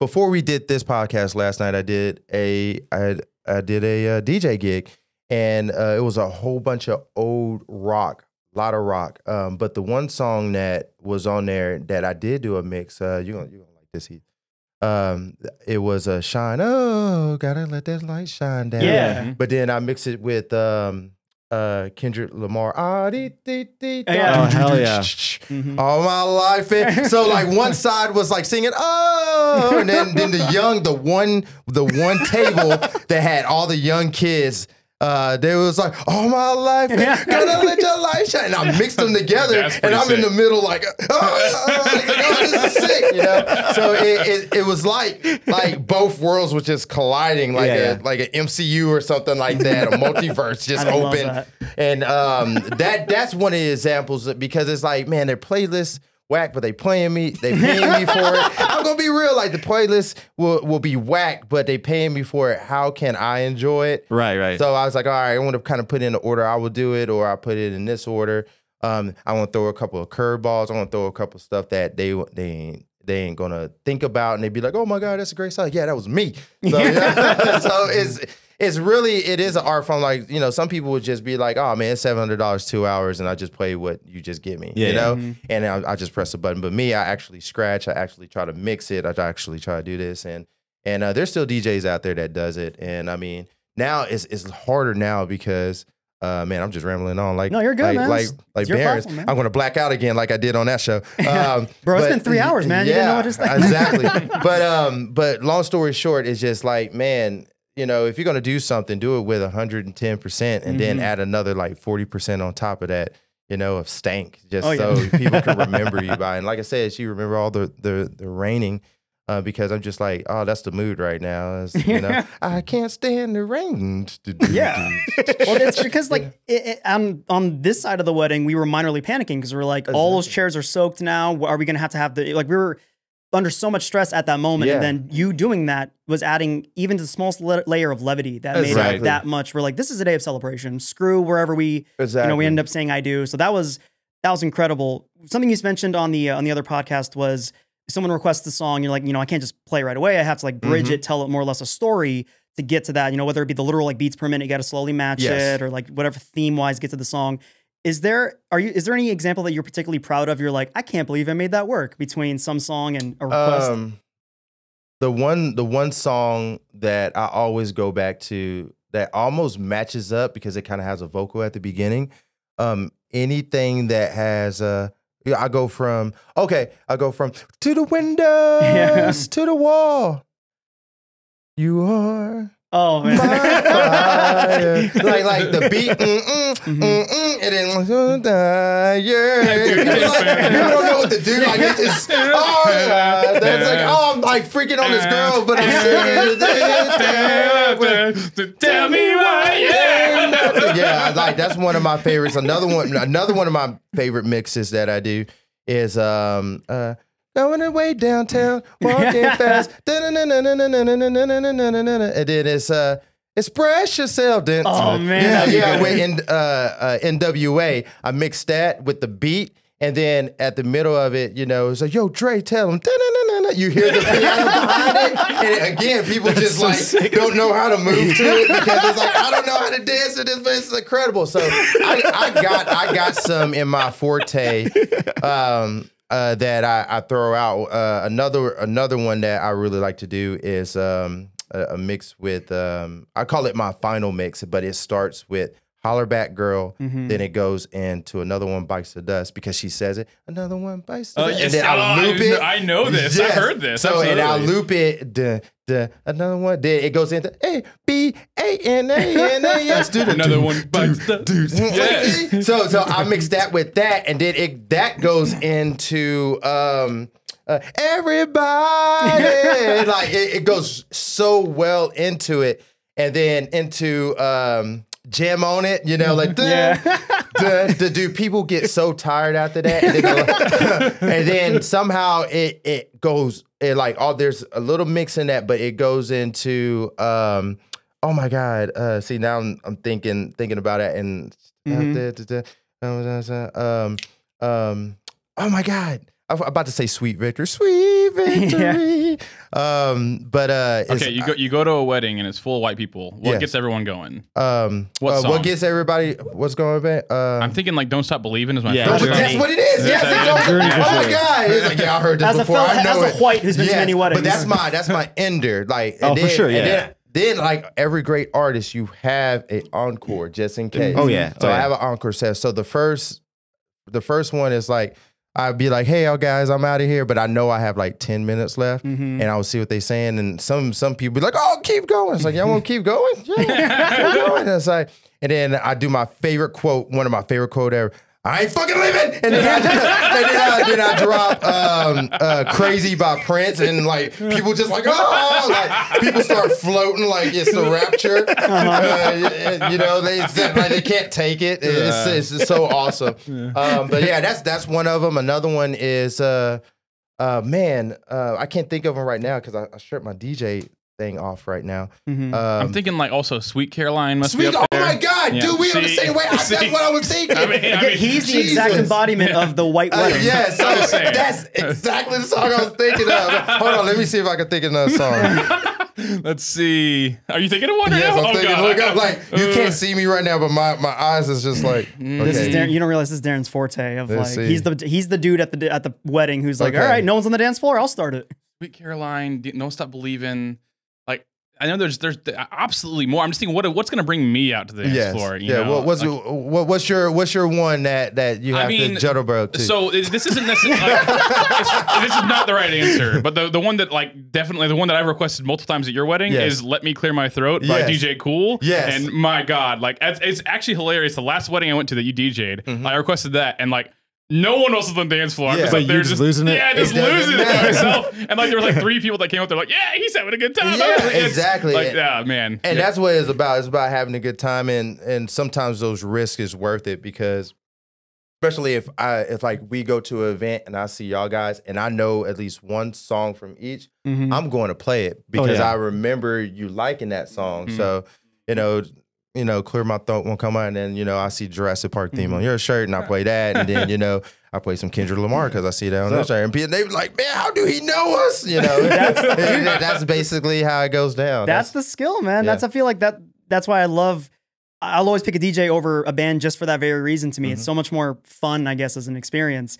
before we did this podcast last night, I did a I I did a uh, DJ gig, and uh, it was a whole bunch of old rock, a lot of rock. Um, but the one song that was on there that I did do a mix. Uh, you gonna you gonna like this, Heath? Um, it was a shine. Oh, gotta let that light shine down. Yeah. But then I mixed it with um uh Kendrick Lamar. Ah, dee, dee, dee, Yeah. Oh, hell yeah. Mhm. All my life. And so like one side was like singing, oh, and then then the young, the one, the one table that had all the young kids. Uh, they was like, all my life, gonna let your light shine. And I mixed them together, That's and I'm in the middle, like, oh, oh, like, oh, this is sick, you know. So it, it, it was like like both worlds were just colliding, like Yeah, a yeah. like an MCU or something like that, a multiverse just open. that. And um, that that's one of the examples because it's like, man, their playlists whack, but they paying me, they paying me for it. I'm gonna be real, like the playlist will will be whack, but they paying me for it. How can I enjoy it? Right, right. So I was like, all right, I want to kind of put in the order I will do it, or I put it in this order. Um, I want to throw a couple of curveballs. I want to throw a couple of stuff that they they ain't they ain't gonna think about, and they'd be like, oh my god, that's a great song. Yeah, that was me. So, yeah. so it's it's really it is an art form. Like you know, some people would just be like, oh man, it's seven hundred dollars two hours, and I just play what you just give me. Yeah, you yeah. know, and I, I just press a button. But me, I actually scratch. I actually try to mix it. I actually try to do this, and and uh, there's still DJs out there that does it. And I mean, now it's it's harder now because Uh, man, I'm just rambling on like No, you're good, like, man. Like It's- like it's your Barron's. platform, man. I'm gonna black out again like I did on that show. Um, Bro, it's but- been three hours, man. You didn't know what to say. exactly. but um, but long story short, it's just like man, you know, if you're gonna do something, do it with 110 percent, and then Mhm. add another like 40 percent on top of that. You know, of stank, just Oh, yeah. so people can remember you by. And like I said, she remember all the the the raining. Uh, because I'm just like, oh, that's the mood right now. It's, you know, I can't stand the rain. Yeah. well, it's because like it, it, on on this side of the wedding, we were minorly panicking because we're like, all those chairs are soaked now. Are we gonna have to have the like? We were under so much stress at that moment, and then you doing that was adding even to the smallest la- layer of levity that made it that much. We're like, this is a day of celebration. Screw wherever we exactly. you know we end up saying I do. So that was that was incredible. Something you mentioned on the uh, on the other podcast was someone requests a song. You're like, you know, I can't just play right away. I have to like bridge Mm-hmm. it, tell it more or less a story to get to that. You know, whether it be the literal like beats per minute, you got to slowly match Yes. it, or like whatever theme wise get to the song. Is there are you is there any example that you're particularly proud of? You're like, I can't believe I made that work between some song and a request. Um, the one the one song that I always go back to that almost matches up because it kind of has a vocal at the beginning. Um, anything that has a yeah, I go from okay, I go from to the windows Yeah. to the wall. You are oh man. like like the beat, mm, mm, Mhm. mm, mm, and then uh, yeah. Dude, People, like, yes, people don't know what to do. Like they just oh, yeah. that's like oh, I'm like freaking on this girl, but I'm singing. Tell me why, yeah. yeah, like that's one of my favorites. Another one, another one of my favorite mixes that I do is um uh Going away downtown, walking fast. And then it's uh Express yourself, Denton. Oh man, yeah, yeah. Wait, in uh, uh, NWA, I mixed that with the beat, and then at the middle of it, you know, it's like, "Yo, Dre, tell him." Da na na na na. You hear the piano behind it, and again, people That's just so like sick. don't know how to move to it because it's like I don't know how to dance to this, but it's incredible. So I, I got I got some in my forte. Um, uh, that I, I throw out. Uh, another another one that I really like to do is um, a, a mix with um, I call it my final mix, but it starts with Hollaback Girl, Mhm. then it goes into another one bites the dust because she says it. Another one bites the Oh, dust. yes. And then I loop it. know- I know this. I've heard this. So and I Absolutely. loop it. Duh, duh, another one. Then it goes into A B A N A N A S. Do the Another one bites the- do. So so I mix that with that, and then it that goes into um uh, everybody. like it, it goes so well into it, and then into um jam on it. You know, like Yeah. duh, duh, do people get so tired after that? And, they go like- and then somehow it it goes it like oh there's a little mix in that, but it goes into um oh my god. Uh see now I'm, I'm thinking thinking about it and Mhm. um um oh my god. I'm about to say sweet victory, sweet victory. Um, but uh, Okay, you go you go to a wedding and it's full of white people. What Yes. gets everyone going? um, What uh, song? what gets everybody? What's going on? Uh, I'm thinking like "Don't Stop Believing" is my Yeah, first Journey. one. That's what it is. Yes, That's it's it. on- Journey oh my sure. god! It's like yeah, I heard this As a before. fella- I know as a white who's been to many weddings. But that's my that's my ender. Like Oh, and for sure, yeah. Then, then, like every great artist, you have an encore just in case. Oh, yeah. So Oh, I have an encore set. So the first, the first one is like. I'd be like, "Hey, y'all guys, I'm out of here," but I know I have like ten minutes left, Mhm. and I will see what they're saying. And some some people be like, "Oh, keep going." It's like, "Y'all want to keep going?" Yeah, keep going. And it's like, and then I do my favorite quote, one of my favorite quote ever. I ain't fucking leaving. And then I, and then I, then I drop um, uh, "Crazy" by Prince, and like people just like, oh, like people start floating like it's the rapture. Uh, you know, they like, they can't take it. It's, it's so awesome. Um, but yeah, that's that's one of them. Another one is uh, uh, man, uh, I can't think of them right now because I, I stripped my DJ thing off right now. Mhm. Um, I'm thinking like also "Sweet Caroline" must Sweet, be oh up there. my God, Yeah. dude, we on the same way. I, that's See? what I was thinking. I mean, I mean, he's the exact Jesus. embodiment of the white Uh, wedding. yeah, so that's exactly the song I was thinking of. Hold on, let me see if I can think of another song. Let's see. Are you thinking of one yes, now? I'm Oh, thinking. God. Look up, like you Uh, can't see me right now, but my, my eyes is just like. This is. Darren, you don't realize this is Darren's forte of Let's like see. he's the he's the dude at the at the wedding who's like, Okay. all right, no one's on the dance floor, I'll start it. Sweet Caroline, D- Don't Stop Believing. Like I know there's there's absolutely more. I'm just thinking, what what's going to bring me out to the dance Yes. floor? You yeah. know? what, what's Like, your- what, what's your what's your one that that you I have mean, to jitterbug to? So this isn't necessarily. this is not the right answer, but the, the one that like definitely the one that I've requested multiple times at your wedding Yes. is "Let Me Clear My Throat" by Yes. DJ Kool. Yes. and my God, like it's, it's actually hilarious. The last wedding I went to that you DJ'd, mm-hmm. I requested that, and like. No one else was on the dance floor. Mm-hmm. Yeah. like, they're just just losing it? Yeah, just It losing it by myself. And like there were like three people that came up there, like, yeah, he's having a good time. Yeah, exactly. Like, yeah, man. and Yeah. that's what it's about. It's about having a good time, and and sometimes those risks is worth it because, especially if I if like we go to an event and I see y'all guys and I know at least one song from each, Mhm. I'm going to play it because yeah. I remember you liking that song. Mhm. So you know. You know, clear my throat won't come out, and then you know I see Jurassic Park theme on your shirt, and I play that, and then you know I play some Kendrick Lamar because I see that on their shirt, and people they be like, "Man, how do he know us?" You know, that's, that's basically how it goes down. That's the skill, man. Yeah. That's I feel like that. That's why I love. I'll always pick a DJ over a band just for that very reason. To me, it's Mhm. so much more fun, I guess, as an experience.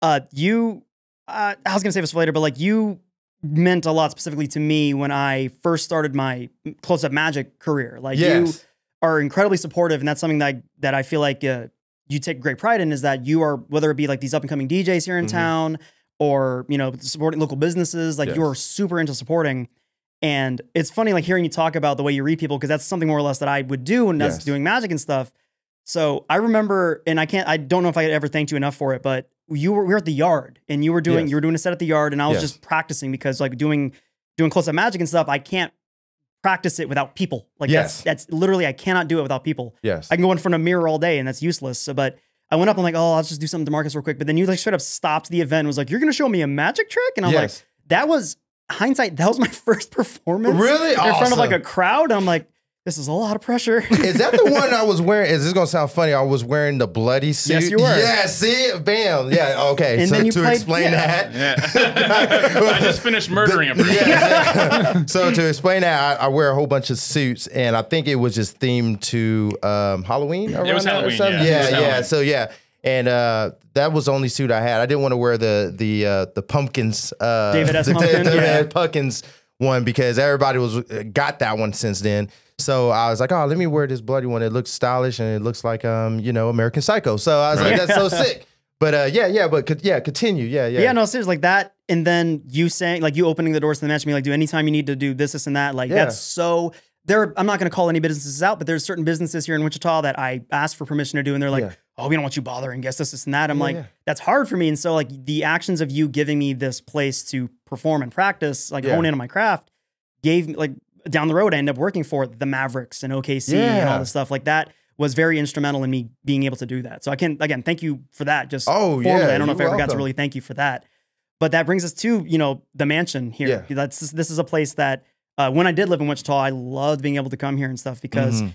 Uh, you, uh, I was gonna save this for later, but like you meant a lot specifically to me when I first started my close up magic career. Like you yes. Are incredibly supportive, and that's something that I, that I feel like uh, you take great pride in. Is that you are whether it be like these up and coming DJs here in Mhm. town, or you know supporting local businesses, like Yes. you're super into supporting. And it's funny, like hearing you talk about the way you read people, because that's something more or less that I would do when I was Yes. doing magic and stuff. So I remember, and I can't, I don't know if I ever thanked you enough for it, but you were, we were at the yard, and you were doing, Yes. you were doing a set at the yard, and I was Yes. just practicing because like doing, doing close up magic and stuff, I can't practice it without people. Like Yes. that's, that's literally, I cannot do it without people. Yes. I can go in front of a mirror all day and that's useless. So, but I went up, I'm like, oh, I'll just do something to Marcus real quick. But then you like straight up stopped the event and was like, you're going to show me a magic trick? And I'm like, that was hindsight. That was my first performance. Really? In front of like a crowd. And I'm like, this is a lot of pressure. Is that the one I was wearing? Is this gonna sound funny? I was wearing the bloody suit. Yes, you were. Yeah, see, bam. Yeah, okay. And so then you to played- explain yeah. that, Yeah. I just finished murdering a person. Yeah. so to explain that, I, I wear a whole bunch of suits, and I think it was just themed to um, Halloween. around was that or Halloween, something? yeah. Yeah, was yeah. Halloween. So yeah, and uh, that was the only suit I had. I didn't want to wear the the uh, the pumpkins. Uh, David S. the Pumpkin, David yeah. S. Pumpkins one because everybody was uh, got that one since then. So I was like, oh, let me wear this bloody one. It looks stylish and it looks like um, you know, American Psycho. So I was like, that's so sick. But uh, yeah, yeah, but co- yeah, continue. Yeah, yeah. yeah. no, seriously, like that. And then you saying, like you opening the doors to the match, me like, do anytime you need to do this, this, and that. Like Yeah. that's so. There, I'm not going to call any businesses out, but there's certain businesses here in Wichita that I asked for permission to do, and they're like, Yeah. "Oh, we don't want you bothering guests, this, this, and that." I'm Yeah, like, yeah. that's hard for me. And so, like, the actions of you giving me this place to perform and practice, like hone in on my craft, gave me like down the road, I ended up working for the Mavericks and OKC and all this stuff like that. Was very instrumental in me being able to do that. So I can again thank you for that. Just Oh, yeah. I don't know if I ever got to really thank you for that. But that brings us to you know the mansion here. Yeah. That's this is a place that uh, when I did live in Wichita, I loved being able to come here and stuff because Mhm.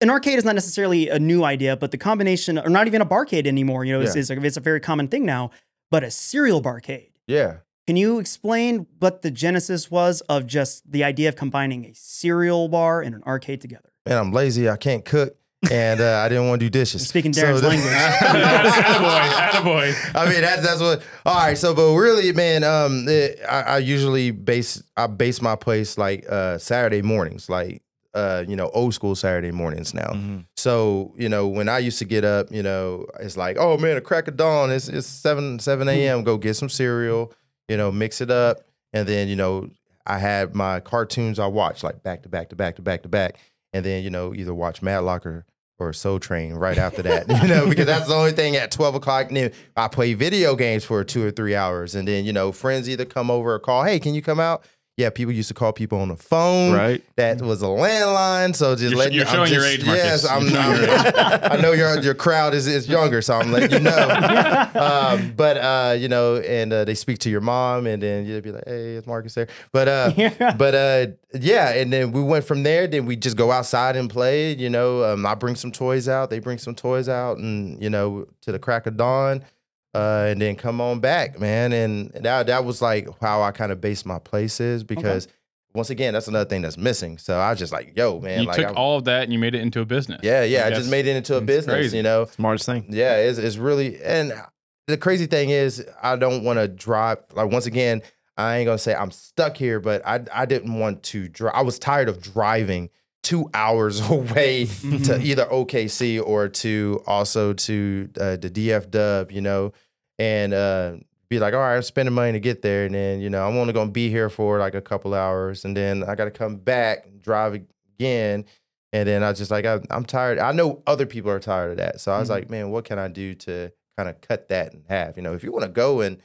an arcade is not necessarily a new idea, but the combination, or not even a barcade anymore, you know, Yeah. is a, it's a very common thing now. But a cereal barcade. yeah. Can you explain what the genesis was of just the idea of combining a cereal bar and an arcade together? Man, I'm lazy. I can't cook, and uh, I didn't want to do dishes. Speaking So Darren's that- language. attaboy, attaboy. I mean, that, that's what. All right, so but really, man, um, it, I, I usually base I base my place like uh Saturday mornings, like uh, you know, old school Saturday mornings now. Mhm. So you know, when I used to get up, you know, it's like, oh man, a crack of dawn. It's it's seven seven a.m. Go get some cereal, you know, mix it up, and then you know, I had my cartoons I watched like back to back to back to back to back, and then you know, either watch Matlock or or Soul Train right after that, you know, because that's the only thing at twelve o'clock. noon. I play video games for two or three hours, and then you know, friends either come over or call, hey, can you come out? Yeah, people used to call people on the phone Right. that was a landline. So just You're- letting you're you, I'm showing your age, Marcus. Yes, I'm. You're your I'm- I know your your crowd is is younger, so I'm letting you know. um, but uh, you know, and uh, they speak to your mom, and then you'd be like, "Hey, it's Marcus there." But uh, Yeah. but uh, yeah, and then we went from there. Then we just go outside and play. You know, um, I bring some toys out, they bring some toys out, and you know, to the crack of dawn. Uh, and then come on back, man. And that that was like how I kind of based my places because once again, that's another thing that's missing. So I was just like, yo, man, you like took I'm- all of that and you made it into a business. yeah, yeah. I Like, just made it into a business, crazy. you know. Smartest thing. Yeah, it's, it's really and the crazy thing is I don't want to drop like once again, I ain't gonna say I'm stuck here, but I I didn't want to drive. I was tired of driving two hours away to either OKC or to also to uh, the DF Dub, you know, and uh, be like, all right, I'm spending money to get there, and then you know I'm only gonna be here for like a couple hours, and then I got to come back and drive again, and then I just like I, I'm tired. I know other people are tired of that, so I was Mhm. like, man, what can I do to kind of cut that in half? You know, if you want to go and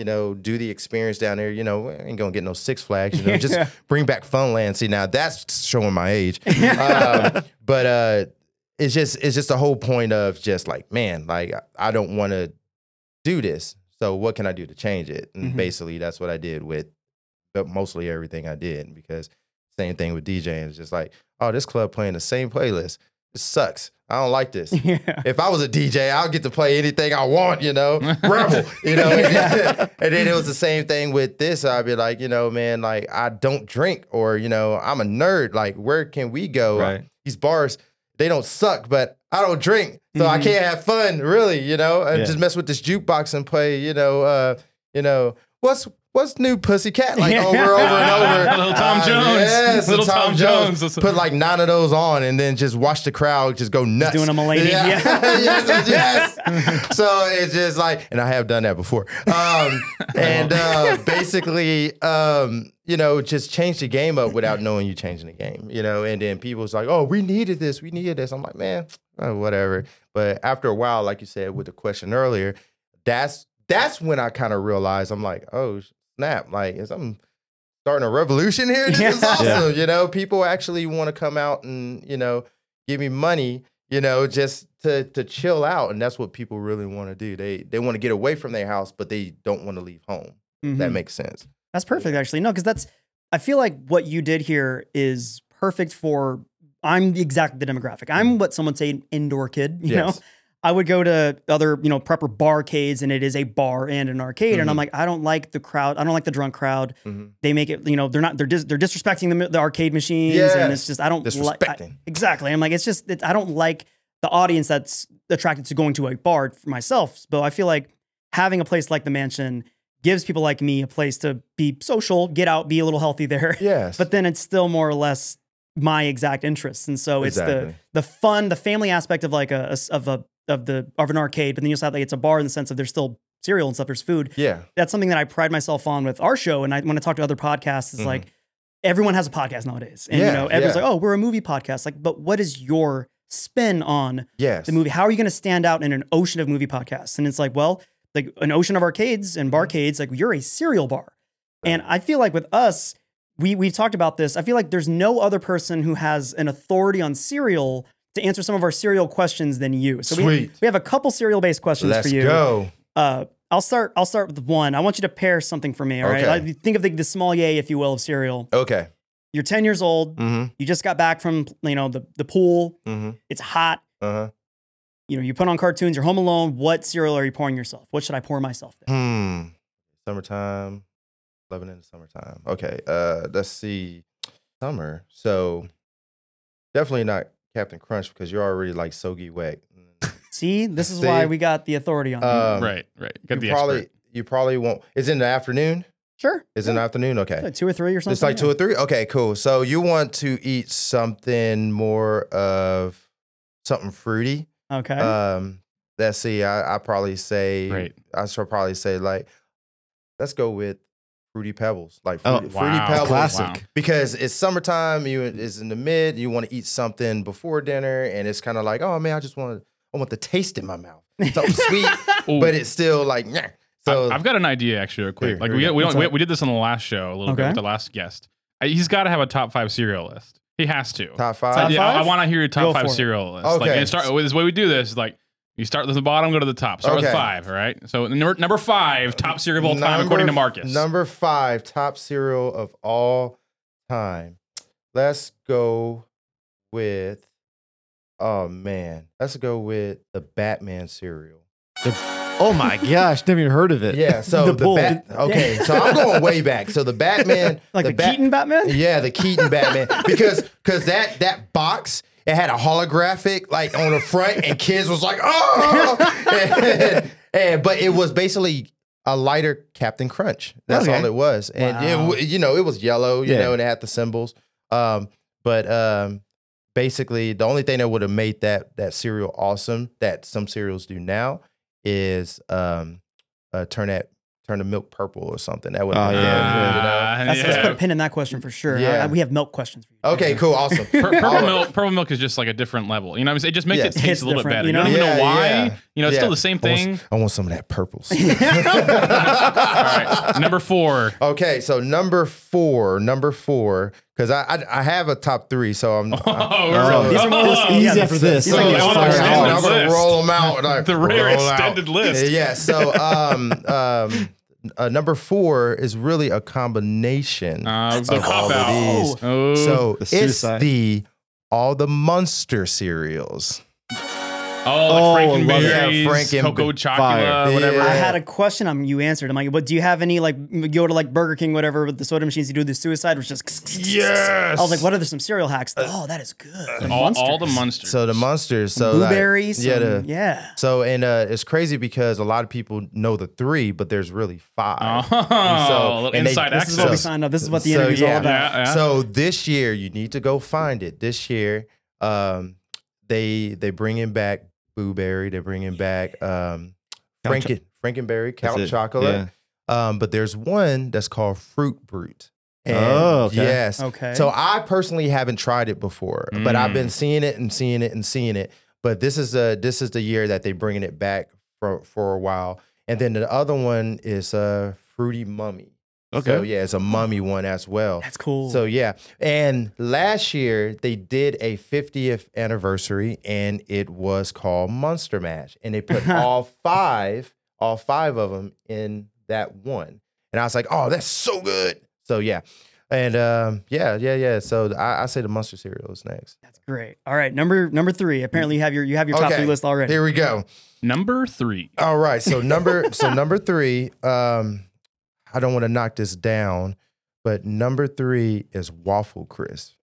you know, do the experience down there. You know, ain't gonna get no Six Flags. You know, just bring back Funland. See, now that's showing my age. um, but uh, it's just it's just the whole point of just like, man, like I- don't want to do this. So what can I do to change it? And Mhm. basically, that's what I did with, but mostly everything I did because same thing with DJing. It's just like, oh, this club playing the same playlist. It sucks. I don't like this. yeah. If I was a DJ, I'll get to play anything I want, you know, rebel, you know. and then it was the same thing with this. I'd be like, you know, man, like I don't drink, or you know, I'm a nerd. Like, where can we go? Right. These bars, they don't suck, but I don't drink, so I Mhm. can't have fun, really, you know. And Yeah. just mess with this jukebox and play, you know, uh, you know, what's what's new Pussycat like Yeah. over over and over. Little Tom Uh, Jones. yes, Little Tom, Tom Jones. Jones. Put like nine of those on, and then just watch the crowd just go nuts. doing a Mulaney. Yeah. Yeah. yes, yes. so it's just like, and I have done that before. Um, and uh, basically, um, you know, just change the game up without knowing you're changing the game. You know, and then people's like, "Oh, we needed this. We needed this." I'm like, man, uh, whatever. But after a while, like you said with the question earlier, that's that's when I kind of realized I'm like, oh snap, like is I'm starting a revolution here. This is awesome. Yeah. You know, people actually want to come out and you know give me money. You know, just to to chill out, and that's what people really want to do. They they want to get away from their house, but they don't want to leave home. That Mhm. makes sense. That's perfect, actually. No, because that's, I feel like what you did here is perfect for, I'm the exact the demographic. I'm what someone say an indoor kid, you know? Yes. I would go to other, you know, prepper barcades and it is a bar and an arcade. And I'm Mhm. like, I don't like the crowd. I don't like the drunk crowd. Mhm. They make it, you know, they're not, they're, dis- they're disrespecting the, the arcade machines. And it's just, I don't like, exactly. I'm like, it's just, it, I don't like the audience that's attracted to going to a bar for myself. But I feel like having a place like the mansion gives people like me a place to be social, get out, be a little healthy there. Yes, But then it's still more or less my exact interests. And so it's Exactly. the the fun, the family aspect of like a of a of the of an arcade, but then you also have like it's a bar in the sense of there's still cereal and stuff, there's food. yeah, That's something that I pride myself on with our show. And I when I talk to other podcasts, it's Mhm. like everyone has a podcast nowadays. And you Yeah, know, everyone's yeah. like, oh, we're a movie podcast. Like, but what is your spin on yes, the movie. How are you going to stand out in an ocean of movie podcasts? And it's like, well, like an ocean of arcades and Mm-hmm. barcades, like you're a cereal bar. And I feel like with us, we we've talked about this. I feel like there's no other person who has an authority on cereal to answer some of our cereal questions than you. So we, Sweet. we have a couple cereal based questions Let's for you. go. Uh, I'll start. I'll start with one. I want you to pair something for me. All right. Okay. Like, think of the, the small yay, if you will, of cereal. Okay. You're 10 years old. Mm-hmm. You just got back from you know the the pool. Mm-hmm. It's hot Uh huh. you know, you put on cartoons, you're home alone. What cereal are you pouring yourself? What should I pour myself? Then? Hmm. Summertime. Loving in the summertime. Okay. Uh let's see. Summer. So definitely not Captain Crunch because you're already like soggy wet. See, this is See? why we got the authority on. here. Um, right, right. Get you the probably expert. you probably won't is it in the afternoon? sure. Is it in the afternoon? Okay. Like two or three or something. It's like two or three? Okay, cool. So you want to eat something more of something fruity. Okay. Um, let's see. I I probably say Right. I should probably say like let's go with fruity pebbles, like Oh, fruity, fruity pebbles, Classic. Wow. because it's summertime. You it's in the mid. You want to eat something before dinner, and it's kind of like, oh man, I just want I want the taste in my mouth, something sweet, Ooh, but it's still like, yeah. So I- I've got an idea actually, real quick. Here, like here we, we we, don't, we, we did this on the last show a little bit with the last guest. Uh, He's got to have a top five cereal list. He has to. top five. Top yeah, I- I, want to hear your top Go five cereal list. Like, Okay. and start with the way we do this. is Like you start with the bottom, go to the top. Start with five. All right. So number number five, top cereal of all time according to Marcus. Number five, top cereal of all time. Let's go with. Oh man, let's go with the Batman cereal. Oh my gosh, never even heard of it. Yeah, so The the. Bat. Okay, so I'm going way back. So the Batman, like the, Bat- Keaton Batman. Yeah, the Keaton Batman because because that that box it had a holographic like on the front and kids was like oh and, and- but it was basically a lighter Captain Crunch. That's Okay. all it was, and it, Wow. w- you know it was yellow, you Yeah. know, and it had the symbols. Um, but um, basically, the only thing that would have made that that cereal awesome that some cereals do now is um, uh, turn that turn the milk purple or something. That would Oh, have yeah. good, you know? Ah, Let's, let's put a pin in that question for sure. Yeah. I- we have milk questions for you. Okay, cool, awesome. Pur- purple milk, purple milk is just like a different level. You know, what I'm saying? it just makes Yeah. it taste a little bit better. you You, know? don't even know why. yeah. You know, it's Yeah. still the same I want, thing. I want some of that purple. All right, number four. okay, so number four, number four, because I, I I have a top three, so I'm. Oh, Oh, These are more It's easy yeah, after this. these are Oh, like- I wanna So, extend I'm, gonna roll them out. Like, The rare roll out. extended list. Yeah. So um um uh, number four is really a combination Uh, of all cop of these. Oh. So The it's suicide. the all the Munster cereals. Oh, Oh, like I love it. Frankenberries, Yeah, Franken- Cocoa Chocolate, Fire. whatever. Yeah. I had a question. I'm you answered. I'm like, but do you have any like you go to like Burger King, whatever, with the soda machines? You do the suicide, which just Yes. I was like, what are there some cereal hacks? Oh, that is good. The all, all the monsters. So the monsters. So like, blueberries. yeah, some- the- yeah. So and uh, it's crazy because a lot of people know the three, but there's really five. Oh, so- little and they- inside This is what we access. signed up. This is what the So, interview's yeah. all about. Yeah, yeah. So this year you need to go find it. This year, um, they they bringing back Boo Berry. They're bringing back um, Count Franken Frankenberry, That's Count it. Chocolate. Um, but there's one that's called Fruit Brute. And Oh, okay. yes. Okay. So I personally haven't tried it before, but I've been seeing it and seeing it and seeing it. But this is a this is the year that they're bringing it back for for a while. And then the other one is uh Fruity Mummy. Okay. So yeah, it's a mummy one as well. That's cool. So yeah, and last year they did a 50th anniversary, and it was called Monster Mash, and they put all five, all five of them in that one, and I was like, oh, that's so good. So yeah, and um, yeah, yeah, yeah. So I, I say the Monster cereal is next. That's great. All right, number number three. Apparently, you have your you have your top Okay. three list already. Here we go. Number three. All right, so number so number three. Um, I don't want to knock this down, but number three is Waffle Crisp.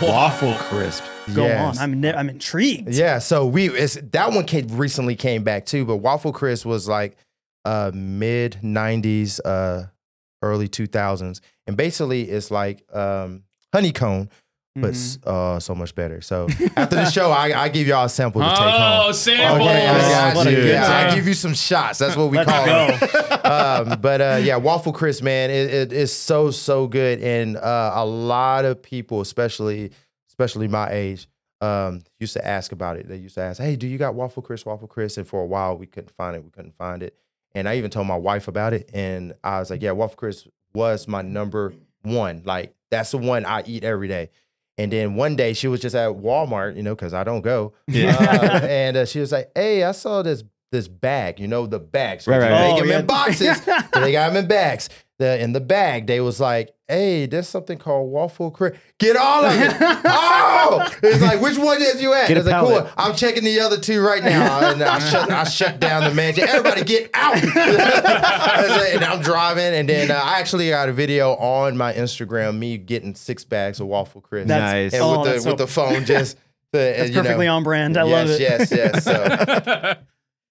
Waffle crisp. Go Yes. on. I'm ni- I'm intrigued. Yeah, so we it's that one came recently came back too, but Waffle Crisp was like uh mid '90s, uh early 2000s, and basically it's like um honeycomb, but Mhm. uh so much better. So after the show, I I give y'all a sample to take Oh, home. samples. Okay, I got you. Yeah, I give you some shots. That's what we Let's call go. it. um, but uh, yeah, waffle crisp, man, it, it is so so good, and uh, a lot of people, especially especially my age, um, used to ask about it. They used to ask, "Hey, do you got waffle crisp, waffle crisp?" And for a while, we couldn't find it. We couldn't find it, and I even told my wife about it, and I was like, "Yeah, waffle crisp was my number one. Like that's the one I eat every day." And then one day she was just at Walmart, you know, because I don't go. Yeah. Uh, and uh, she was like, "Hey, I saw this this bag. You know, the bags. Right, right, They right. make Oh, them yeah. in boxes. they got them in bags. The in the bag, they was like, "Hey, there's something called waffle crisp. Get all of it. oh, it's like which one is you at? Get a it's like, cool. I'm checking the other two right now. And I shut I shut down the mansion. Everybody get out. and I'm driving, and then uh, I actually got a video on my Instagram me getting six bags of waffle crisp. That's, Nice. and oh, with the that's with the phone just. The, that's you know, perfectly on brand. I yes, love it. Yes, yes, So,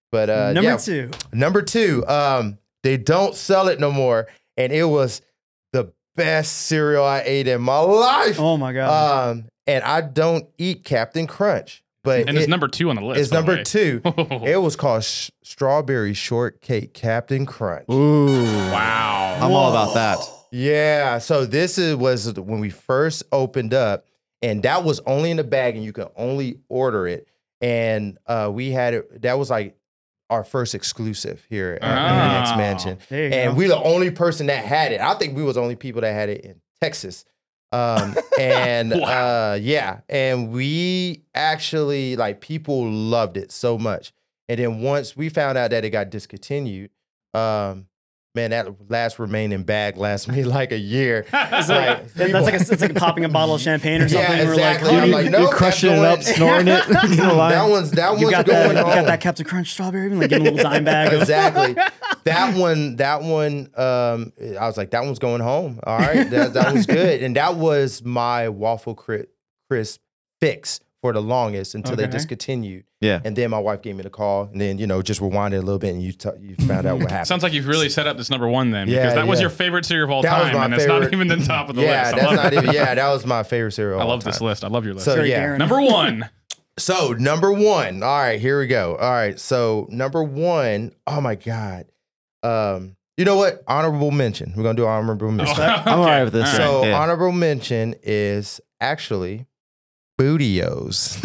but uh, Number yeah. two. Number two, um, they don't sell it no more, and it was the best cereal I ate in my life. Oh my god. Um, and I don't eat Captain Crunch, but and it's it- number two on the list. it's number way. two. It was called sh- Strawberry Shortcake Captain Crunch. Ooh. wow. I'm all about that. Yeah. So this is was when we first opened up, and that was only in the bag, and you could only order it. And uh, we had it. That was like our first exclusive here at, Next Oh. Mansion, and go. we the only person that had it. I think we was the only people that had it in Texas. Um, and Wow. uh, yeah, and we actually like people loved it so much. And then once we found out that it got discontinued, um, man, that last remaining bag lasted me like a year. It's like, that's like a, it's like popping a bottle of champagne or something. Yeah, We're exactly. like, I'm honey, like, you- no, You're crushing it up, snoring it. You that one's that you one's got going that, you got that Captain Crunch strawberry, like give a little dime bag. Exactly. That one, that one, um, I was like, that one's going home. All right, that, that was good, and that was my waffle cri- crisp fix for the longest until they discontinued. Yeah. And then my wife gave me the call, and then you know just rewinded a little bit, and you t- you found out what happened. Sounds like you've really set up this number one then, Yeah, because that was your favorite cereal of all That was time, my and it's not even the top of the yeah, list. I that's not even. Yeah, that was my favorite cereal. I love all this time. list. I love your list. So Very yeah, Darren. number one. So number one. All right, here we go. All right, so number one. Oh my god. Um, you know what? Honorable mention. We're gonna do honorable mention. I'm all right with this. All right. So Yeah. honorable mention is actually Booty O's.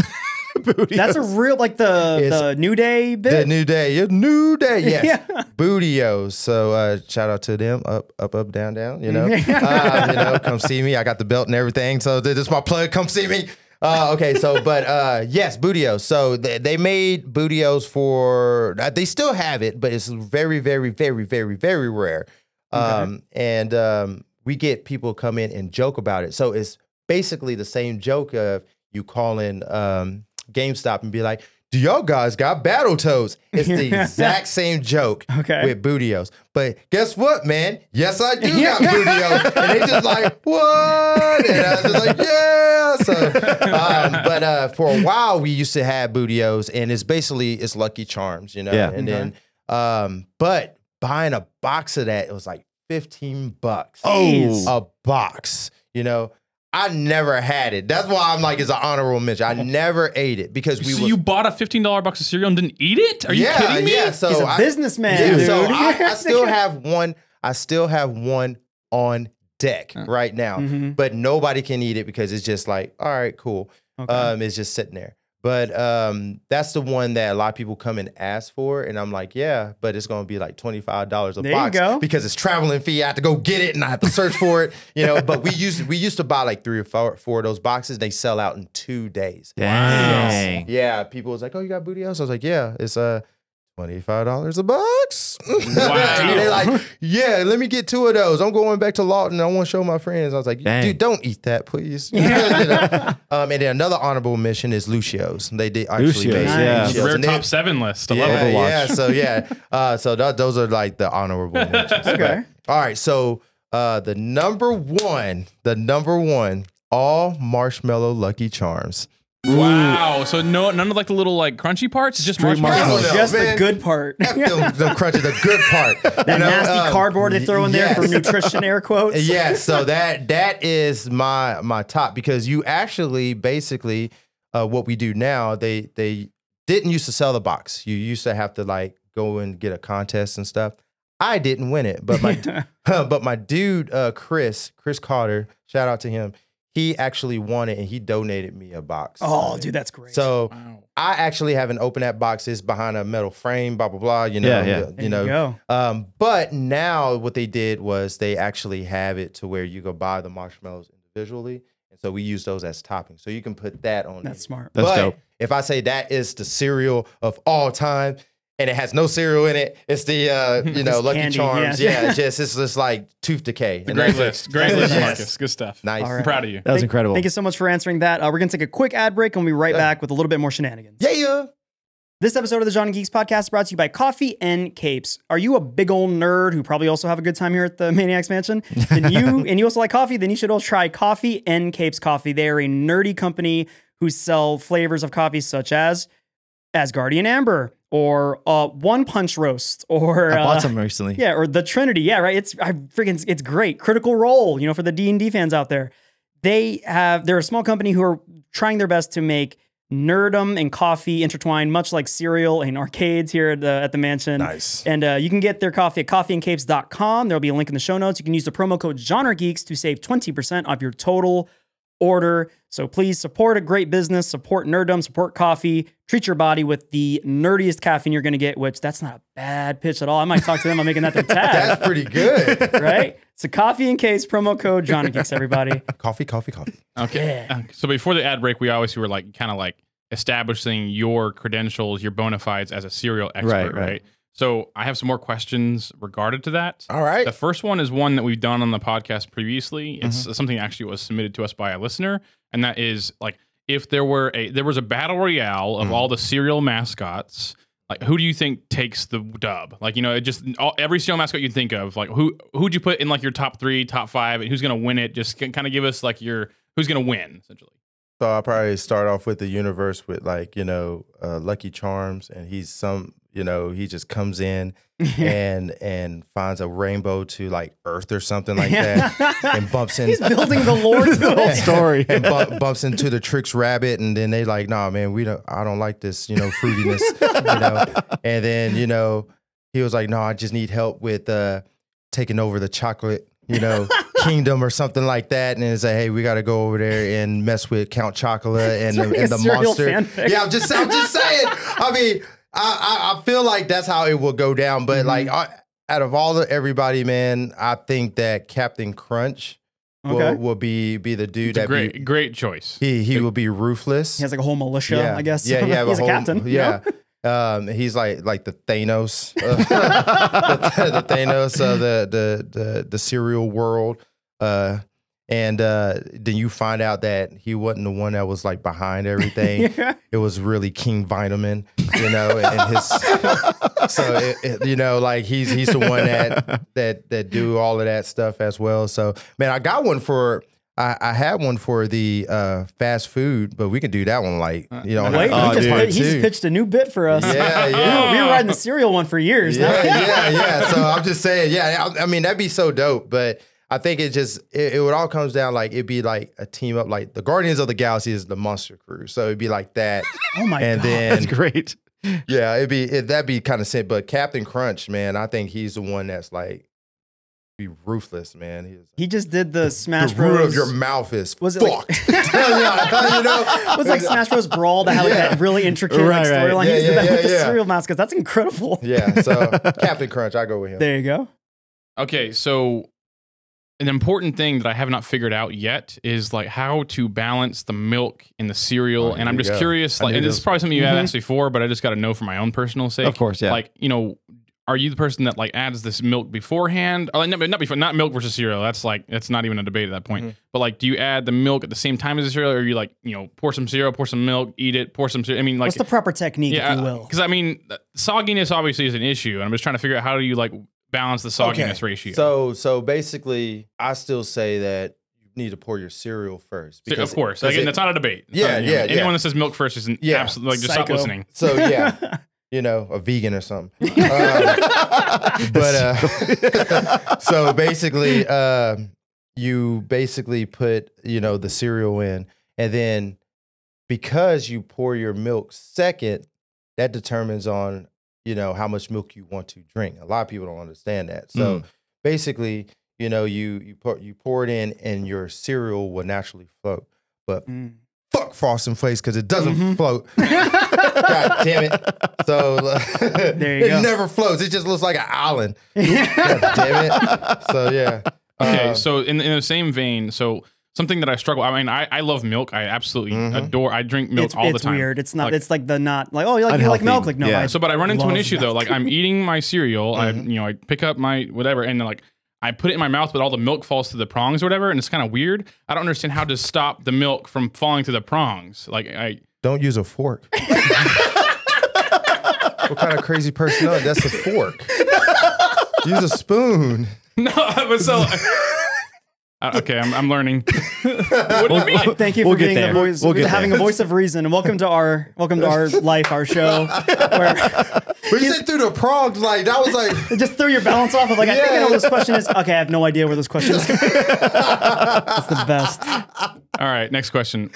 That's a real like the It's- the New Day the new day. New day. Yes. Yeah. Booty O's. So uh, shout out to them. Up, up, up, down, down. You know, uh, you know, come see me. I got the belt and everything. So this is my plug. Come see me. Uh, okay, so but uh, yes, Booty O's. So they, they made Booty O's for. Uh, they still have it, but it's very, very, very, very, very rare. Um, and um, we get people come in and joke about it. So it's basically the same joke of you calling um, GameStop and be like, "Do y'all guys got battle Battletoads?" It's the exact same joke Okay. with Booty O's. But guess what, man? Yes, I do got Booty O's. And they just like, what? And I was just like, yeah. So, um, but uh, for a while, we used to have Booty O's, and it's basically it's Lucky Charms, you know. Yeah. And then, um, but buying a box of that, it was like fifteen bucks. Oh, a box. You know, I never had it. That's why I'm like, it's an honorable mention. I never ate it because we so was, you bought a fifteen dollar box of cereal and didn't eat it? Are you yeah, kidding me? Yeah, so He's a I- businessman, yeah, dude. so I, I still have one. I still have one on deck right now, Mhm. but nobody can eat it because it's just like, all right, cool. Okay. Um, it's just sitting there. But um, that's the one that a lot of people come and ask for, and I'm like, yeah, but it's gonna be like twenty five dollars a There you box go. because it's traveling fee. I have to go get it, and I have to search for it, you know. But we used we used to buy like three or four, four of those boxes. They sell out in two days. Dang. Yeah, people was like, "Oh, you got booty house?" I was like, "Yeah, it's uh twenty five dollars a box." Wow. They're like, "Yeah, let me get two of those. I'm going back to Lawton. I want to show my friends." I was like, Dang. "Dude, don't eat that, please." You know? um, and then another honorable mention is Lucio's. They did actually Lucio's, make yeah. Lucio's. Rare And they- top seven list. I yeah, love yeah. So yeah, uh, so that, those are like the honorable mentions. Okay. But- all right. So uh, the number one, the number one, all marshmallow Lucky Charms. Wow. So no, none of like the little like crunchy parts. It's just Straight marshmallows. marshmallows. just man. the good part. F them, them crunches, the good part. that nasty um, cardboard they throw in there for yes. nutrition air quotes. yeah, so that that is my my top because you actually basically uh, what we do now they they didn't used to sell the box. You used to have to like go and get a contest and stuff. I didn't win it, but my but my dude uh, Chris Chris Carter, shout out to him. He actually won it and he donated me a box. Oh, dude, that's great. So Wow. I actually haven't opened that box. It's behind a metal frame, blah blah blah. You know, Yeah, yeah. you there you, know, um, but now what they did was they actually have it to where you go buy the marshmallows individually, and so we use those as toppings. So you can put that on. That's it. smart. That's but dope. if I say that is the cereal of all time. And it has no cereal in it. It's the uh, you know Lucky candy, Charms. yeah. Yeah, just it's just like tooth decay. The great list. Great list, Yes. Marcus. Good stuff. Nice. All I'm proud of you. That was Thank- incredible. Thank you so much for answering that. Uh, we're going to take a quick ad break and we'll be right Yeah. back with a little bit more shenanigans. Yeah, yeah. This episode of the Genre Geeks podcast is brought to you by Coffee and Capes. Are you a big old nerd who probably also have a good time here at the Maniacs Mansion? Then you and you also like coffee, then you should also try Coffee and Capes Coffee. They are a nerdy company who sell flavors of coffee such as Asgardian Amber or uh, One Punch Roast or I bought uh, some recently. yeah, or the Trinity. Yeah, right. It's I freaking it's great. Critical Role, you know, for the D and D fans out there. They have they're a small company who are trying their best to make nerdum and coffee intertwined, much like cereal and arcades here at the at the mansion. Nice. And uh, you can get their coffee at coffeeandcapes.com. There'll be a link in the show notes. You can use the promo code GenreGeeks to save 20% off your total order. So please support a great business, support nerdum, support coffee, treat your body with the nerdiest caffeine you're going to get, which that's not a bad pitch at all. I might talk to them. I'm making that their tag, That's pretty good. right? So coffee in case, promo code GenreGeeks, everybody. coffee, coffee, coffee. Okay. Yeah. Uh, So before the ad break, we always were like kind of like establishing your credentials, your bona fides as a cereal expert, Right, right? right. So I have some more questions regarded to that. All right. The first one is one that we've done on the podcast previously. It's Mm-hmm. something actually was submitted to us by a listener, and that is like if there were a there was a battle royale Mm-hmm. of all the cereal mascots. Like who do you think takes the dub? Like you know, it just all, every cereal mascot you think of. Like who who'd you put in like your top three, top five, and who's gonna win it? Just kind of give us like your who's gonna win essentially. So I'll probably start off with the universe with like, you know, uh, Lucky Charms and he's some, you know, he just comes in and and finds a rainbow to like Earth or something like that and bumps in He's building the lore to The whole story. and bu- bumps into the Trix rabbit and then they like, "Nah, man, we don't I don't like this, you know, fruitiness, you know." And then, you know, he was like, "No, I just need help with uh taking over the chocolate, you know, kingdom or something like that." And it's like, "Hey, we got to go over there and mess with Count Chocula and the, and the monster." fanfic. Yeah, I'm just I'm just saying. I mean, I, I I feel like that's how it will go down, but Mm-hmm. like I, out of all the everybody, man, I think that Captain Crunch Okay. will, will be be the dude that great, be, great choice. he he will be ruthless. He has like a whole militia, I guess. Yeah, yeah. He's a captain. you Yeah. know? Um, he's like like the Thanos, the, the Thanos of the the the the cereal world. Uh, and uh, then you find out that he wasn't the one that was like behind everything. Yeah. It was really King Vitamin, you know, and his. so it, it- you know, like he's he's the one that that that do all of that stuff as well. So man, I got one for. I, I had one for the uh, fast food, but we can do that one like you know. Wait, Oh, he, just, dude. pit- he just too. pitched a new bit for us. Yeah, We were- yeah. We were riding the cereal one for years. Yeah, yeah, yeah. So I'm just saying, yeah. I, I mean, that'd be so dope. But I think it just it, it would all comes down like it'd be like a team up. Like the Guardians of the Galaxy is the Monster Crew, so it'd be like that. Oh my and god. then That's great. yeah, it'd be it, that'd be kind of simple. But Captain Crunch, man, I think he's the one that's like be ruthless, man. He's He just did the Smash the root Bros. of your mouth is Was it like- fucked. yeah, you know, It was like Smash Bros. Brawl that had like Yeah. that really intricate Right, like, right. storyline. Yeah, He just did yeah, that with yeah, the yeah. cereal mascots. That's incredible. Yeah, so Captain Crunch, I go with him. There you go. Okay, so an important thing that I have not figured out yet is like how to balance the milk in the cereal. Oh, and I'm just go. curious, like, and this this is probably something you Mhm. have asked before, but I just got to know for my own personal sake. Of course, yeah. Like, you know, are you the person that like adds this milk beforehand? Or like, not, not before, not milk versus cereal. That's like that's not even a debate at that point. Mhm. But like, do you add the milk at the same time as the cereal, or you like, you know, pour some cereal, pour some milk, eat it, pour some cereal? I mean, like, What's the proper technique, if you will? because I mean, sogginess obviously is an issue, and I'm just trying to figure out how do you like balance the sogginess ratio. So so basically, I still say that you need to pour your cereal first. So, of course, because again, it- that's not a debate. Yeah, not- you know, yeah, Anyone that says milk first isn't Yeah. absolutely like just stop listening. So yeah, you know, a vegan or something. Um, but uh, so basically, um, you basically put you know the cereal in, and then because you pour your milk second, that determines on you know how much milk you want to drink. A lot of people don't understand that. So basically, you know, you you pour you pour it in, and your cereal will naturally float. But Mm. fuck Frosting Flakes because it doesn't Mhm. float. God damn it! So There you it go. never floats. It just looks like an island. God damn it! So yeah. Okay, Uh, so in, in the same vein, so something that I struggle. I mean, I, I love milk. I absolutely Mhm. adore. I drink milk it's all it's the time. It's weird. It's not. Like- it's like the not like oh you like you like milk like no. Yeah. I, So, but I run into an love issue though. Like I'm eating my cereal. I Mhm. you know I pick up my whatever, and then like I put it in my mouth, but all the milk falls to the prongs or whatever, and it's kind of weird. I don't understand how to stop the milk from falling to the prongs. Like I. don't use a fork. what kind of crazy person? knows That's a fork. Use a spoon. No, but so. Uh, okay, I'm, I'm learning. what do you mean? Thank you We'll for being the voice, We'll having there. a voice of reason, and welcome to our welcome to our life, our show. Where But you said through the prongs, like that was like. it just threw your balance off of like I think I know Yeah. what this question is. Okay, I have no idea where this question is. It's the best. All right, next question.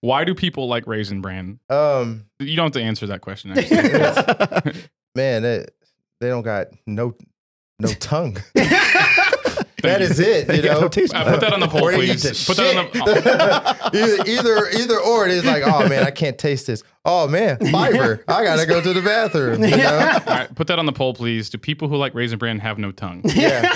Why do people like Raisin Bran? Um, You don't have to answer that question. Actually. man, they, they don't got no no tongue. That is it. You know, no taste Uh, put that on the poll, Or they eat please. the Put that on shit. the. either, either either or it is like, oh man, I can't taste this. Oh man, fiber. I gotta go to the bathroom. You know? All right, put that on the poll, please. Do people who like Raisin Bran have no tongue? Yeah.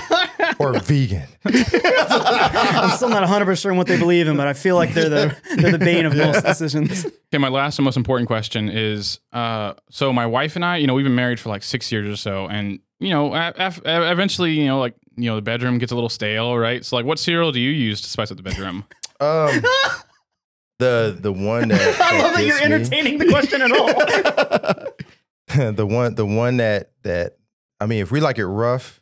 Or vegan. I'm still not 100 percent sure what they believe in, but I feel like they're the they're the bane of most decisions. Okay, my last and most important question is: uh, so my wife and I, you know, we've been married for like six years or so, and you know, af- eventually, you know, like you know, the bedroom gets a little stale, right? So, like, what cereal do you use to spice up the bedroom? Um the the one that, I love that you're me- entertaining the question at all. the one the one that that I mean, if we like it rough,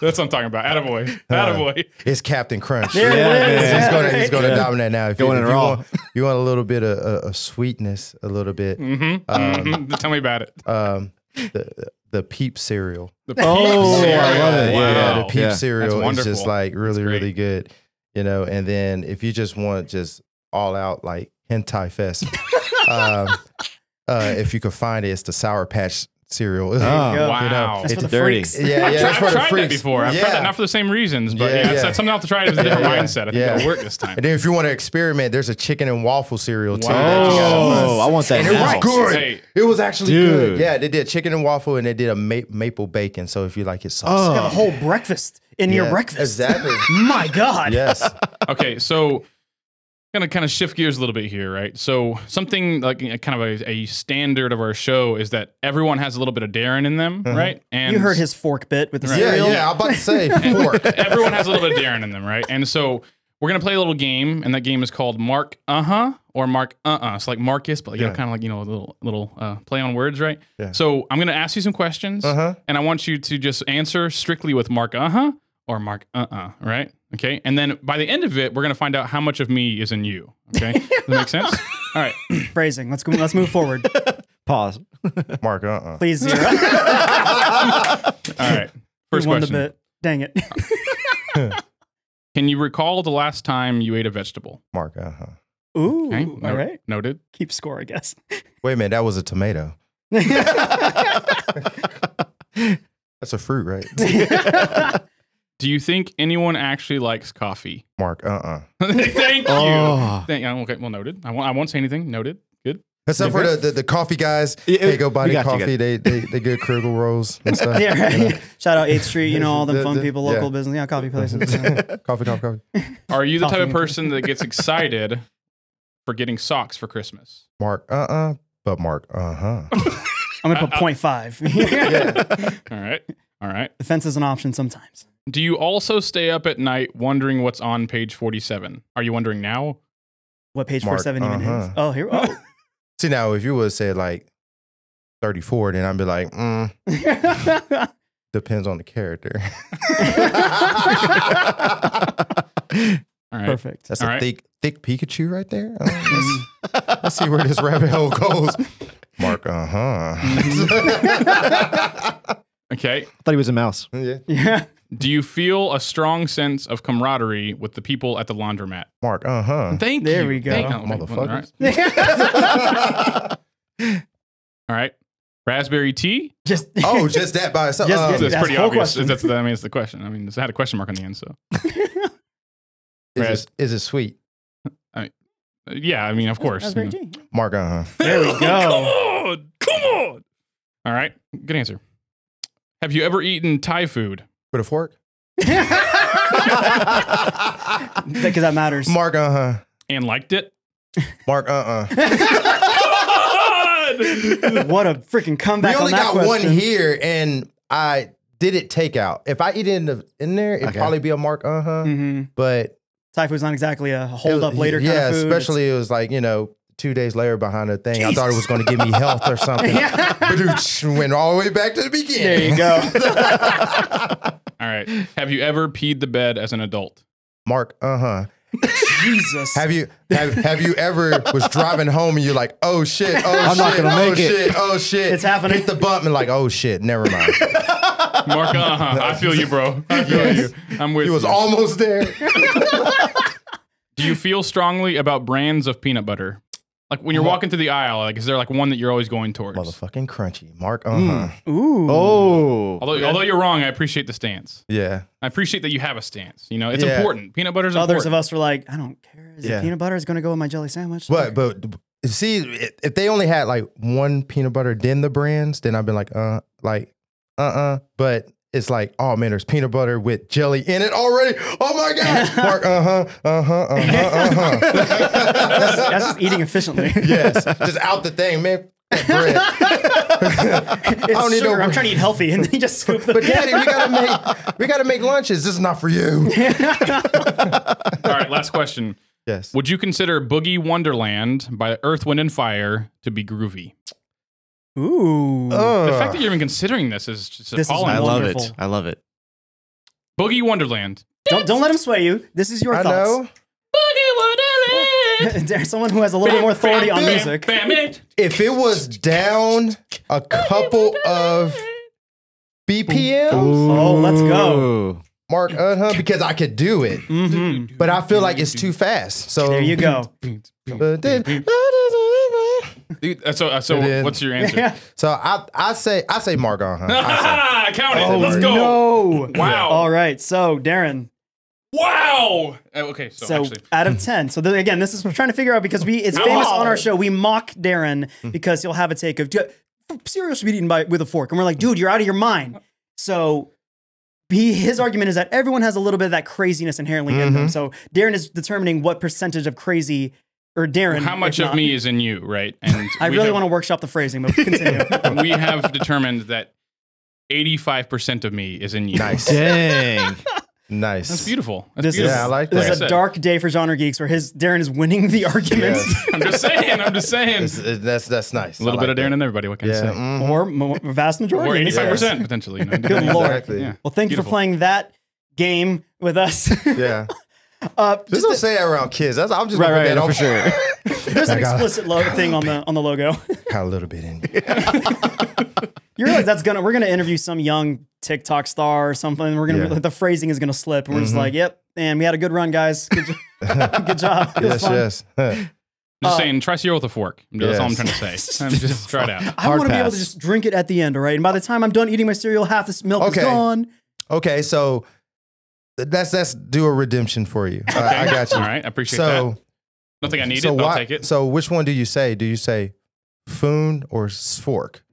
That's what I'm talking about. Attaboy. Uh, Attaboy. It's Captain Crunch. There Yeah, it is. man. He's gonna he's Right. gonna Yeah. dominate now. If Going you, in if you raw. want you want a little bit of, of, of sweetness, a little bit. Mm-hmm. Um, Mhm. Tell me about it. Um, the the Peep cereal. The Oh, cereal. I love it. Wow. Yeah, the Peep Yeah. cereal is just like really really good. You know, and then if you just want just all out like hentai fest, um, uh, if you could find it, it's the Sour Patch cereal. Oh, you go. Wow. That's It's for the dirty. freaks. Yeah, yeah, I've that's for tried, the tried that before. I've yeah. tried that not for the same reasons, but Yeah, yeah, it's, yeah. it's something I'll have to try. It. It's a different Yeah, yeah. mindset. I think Yeah. it'll work this time. And then if you want to experiment, there's a chicken and waffle cereal too. Wow. that Oh. I want that And it was good. Hey. It was actually Dude. good. Yeah, they did chicken and waffle, and they did a ma- maple bacon. So if you like it saucy, Oh. You have a whole breakfast in your Yeah, breakfast. exactly. My God. yes, Okay, so gonna kind of shift gears a little bit here, right? So something like a, kind of a, a standard of our show is that everyone has a little bit of Darren in them, right? And You heard his fork bit with the Right. yeah, cereal. yeah. I'm about to say fork. everyone has a little bit of Darren in them, right? And so we're gonna play a little game, and that game is called Mark Uh Huh or Mark Uh Uh. It's like Marcus, but you know, kind of like you know a little little uh, play on words, right? Yeah. So I'm gonna ask you some questions, Uh-huh. and I want you to just answer strictly with Mark Uh Huh or Mark Uh Uh. Right? Okay. And then by the end of it, we're gonna find out how much of me is in you. Okay. Does that make sense? All right. Phrasing. Let's go. Let's move forward. Pause. Mark, uh, uh Please zero. All right. First you won question. the bit. Dang it. Can you recall the last time you ate a vegetable? Mark, uh, huh Ooh. Okay. All no- right. Noted. Keep score, I guess. Wait a minute, that was a tomato. That's a fruit, right? Do you think anyone actually likes coffee? Mark, uh, uh Thank you. Oh. Thank, uh, okay, well, noted. I won't, I won't say anything. Noted. Good. Except for the, the the coffee guys, Yeah, they go buy we the got you, coffee. They they they get Krugel rolls and stuff. yeah, right. you know. Shout out 8th Street, you know, all them The- fun the- people, yeah. local business, yeah, coffee places. yeah. coffee, coffee, coffee. Are you the type of and person that gets excited for getting socks for Christmas? Mark, uh, uh but Mark, uh, huh. I'm going to put 0.5. All right. All right. The fence is an option sometimes. Do you also stay up at night wondering what's on page 47? Are you wondering now? What page Mark, 47 even is? uh-huh. Oh, here. Oh. See now, if you would say like thirty four, then I'd be like, mm, depends on the character. All right. Perfect. That's All a right. thick thick Pikachu right there. Oh, let's, let's see where this rabbit hole goes. Mark, uh huh. Okay. I thought he was a mouse. yeah. Yeah. Do you feel a strong sense of camaraderie with the people at the laundromat? Mark, uh huh. Thank There you. There we go. Thank- oh. Motherfuckers. All right. All right. Raspberry tea? Just oh, just that by itself. Just- Um, That's That's pretty the obvious. That's, I mean, it's the question. I mean, it had a question mark on the end. So, is, it, is it sweet? Uh, yeah, I mean, of course. Raspberry you know. tea. Mark, uh huh. There we go. Come go. on. Come on. All right. Good answer. Have you ever eaten Thai food? With a fork? Because that matters. Mark, uh huh. and liked it? Mark, uh uh what a freaking comeback! We only on that got one here, and I did it takeout. If I eat it in the in there, it'd Okay. probably be a Mark, uh huh. hmm But Thai food's not exactly a it hold up later yeah, kind of food. It's- especially it was like you know two days later behind the thing. I thought it was going to give me health or something. Yeah. But went all the way back to the beginning. There you go. All right. Have you ever peed the bed as an adult? Mark, uh huh. Jesus. Have you have have you ever was driving home and you're like, oh shit, oh I'm shit, not gonna oh make it. shit, oh shit, It's happening. Hit the button and like, oh shit, never mind. Mark, uh-huh. I feel you, bro. I feel Yes. you. I'm with you. He was you. almost there. Do you feel strongly about brands of peanut butter? Like when you're Mar- walking through the aisle, like is there like one that you're always going towards? Motherfucking crunchy. Mark, uh huh. Ooh. Oh. Although, although you're wrong, I appreciate the stance. Yeah. I appreciate that you have a stance. You know, it's Yeah. important. Peanut butter's Others of important. us were like, I don't care. Is Yeah. it peanut butter is going to go with my jelly sandwich? But but see, i- if they only had like one peanut butter, then the brands, then I've been like, uh, like, uh, uh But it's like, oh man, there's peanut butter with jelly in it already. Oh my god, Mark, uh huh, uh huh, uh huh, uh huh. that's, that's just eating efficiently. yes, just out the thing, man. That bread. It's I don't need no sugar. I'm trying to eat healthy, and then you just scoop the. But daddy, we gotta make we gotta make lunches. This is not for you. All right, last question. Yes. Would you consider Boogie Wonderland by Earth, Wind, and Fire to be groovy? Ooh. The fact that you're even considering this is just This is appalling. I love Wonderful. it. I love it. Boogie Wonderland. Don't don't let him sway you. This is your I thoughts. know. Boogie Wonderland. There's someone who has a little bit more authority on Bam, music. bam, bam. If it was down a couple of BPMs, Oh, let's go. Ooh. Mark uh because I could do it, hmm but I feel like it's too fast. So There you go. But then- Dude, uh, so, uh, so what's your answer? Yeah. So I I say I say Mark uh huh. Count it. Oh, Let's go. No. Wow. All right. So, Darren. Wow. Uh, okay, so, So, actually, out of 10. So, th- again, this is we're trying to figure out because we it's famous on our show. We mock Darren Hmm. because he'll have a take of "Dude, cereal should be eaten by with a fork. And we're like, dude, you're out of your mind. So, he, his argument is that everyone has a little bit of that craziness inherently in Mm-hmm. them. So, Darren is determining what percentage of crazy, or Darren. how much of not- me is in you, right? And I really have- want to workshop the phrasing, but continue. we have determined that 85% of me is in you. Nice, Dang. nice. That's beautiful. That's This is. Yeah, I like that. this is a Like I said. dark day for genre geeks where his Darren is winning the argument. Yes. I'm just saying. I'm just saying. It's- it's- that's that's nice. a little I bit like of Darren that. and everybody. What can I Yeah. say? mhm. Or mo- vast majority. Or in this 85% case. potentially. You know, Good lord. Exactly. Yeah. Well, thank you for playing that game with us. Yeah. Uh, Just just don't a- say that around kids. That's, I'm just Right, right, that no, on for sure. there's an I got- explicit lo- thing on the on the logo. Got a little bit in. you. You realize that's gonna we're gonna interview some young TikTok star or something. We're gonna Yeah. the phrasing is gonna slip, and we're just like, "Yep, and we had a good run, guys. Good, jo- good job. It yes, fun." yes. Huh. Just Uh, saying, try cereal with a fork. That's all I'm trying to say. Um, just try it out. I want to be able to just drink it at the end, all right? And by the time I'm done eating my cereal, half this milk Okay. is gone. Okay, so let's let's do a redemption for you. Uh, I got you. All right. I appreciate that. So, that. Don't think I need so it, but I'll take it. So which one do you say? Do you say foon or fork?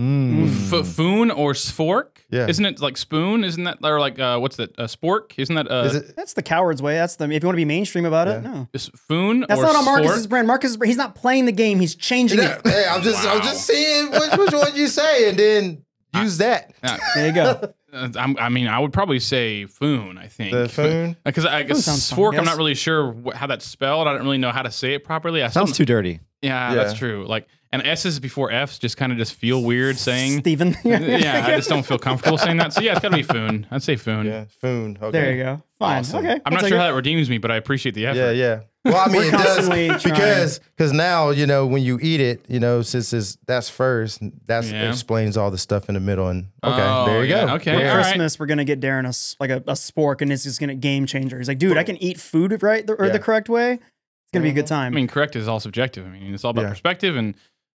Mm. F- foon or spork? Yeah. Isn't it like spoon? Isn't that or like uh, what's that? Uh, spork? Isn't that uh, Is it? That's the coward's way. That's the if you want to be mainstream about it. No, is foon that's or not on Marcus's spork? brand. Marcus, he's not playing the game. He's changing Yeah, it. hey, I'm just I'm just seeing which, which one you say, and then use that. There you go. Uh, I'm, I mean, I would probably say foon. I think The foon. because I guess sounds fun, spork. yes. I'm not really sure wh- how that's spelled. I don't really know how to say it properly. I Sounds too dirty. yeah, Yeah. that's true. Like and S's before F's just kind of just feel weird saying. Stephen. yeah, I just don't feel comfortable saying that. So yeah, it's got to be foon. I'd say foon. Yeah, foon. Okay. There you go. Fine. Awesome. Okay. I'm not sure it. how that redeems me, but I appreciate the effort. Yeah, yeah. Well, I mean, it does because because now you know when you eat it, you know, since it's that's first, that Yeah. explains all the stuff in the middle. And okay, Oh, there you yeah, go. okay. For all right. Christmas, we're gonna get Darren a s- like a, a spork, and it's just gonna game changer. He's like, dude, I can eat food right the, or the correct way. It's gonna be a good time. I mean, correct is all subjective. I mean, it's all about Yeah. perspective, and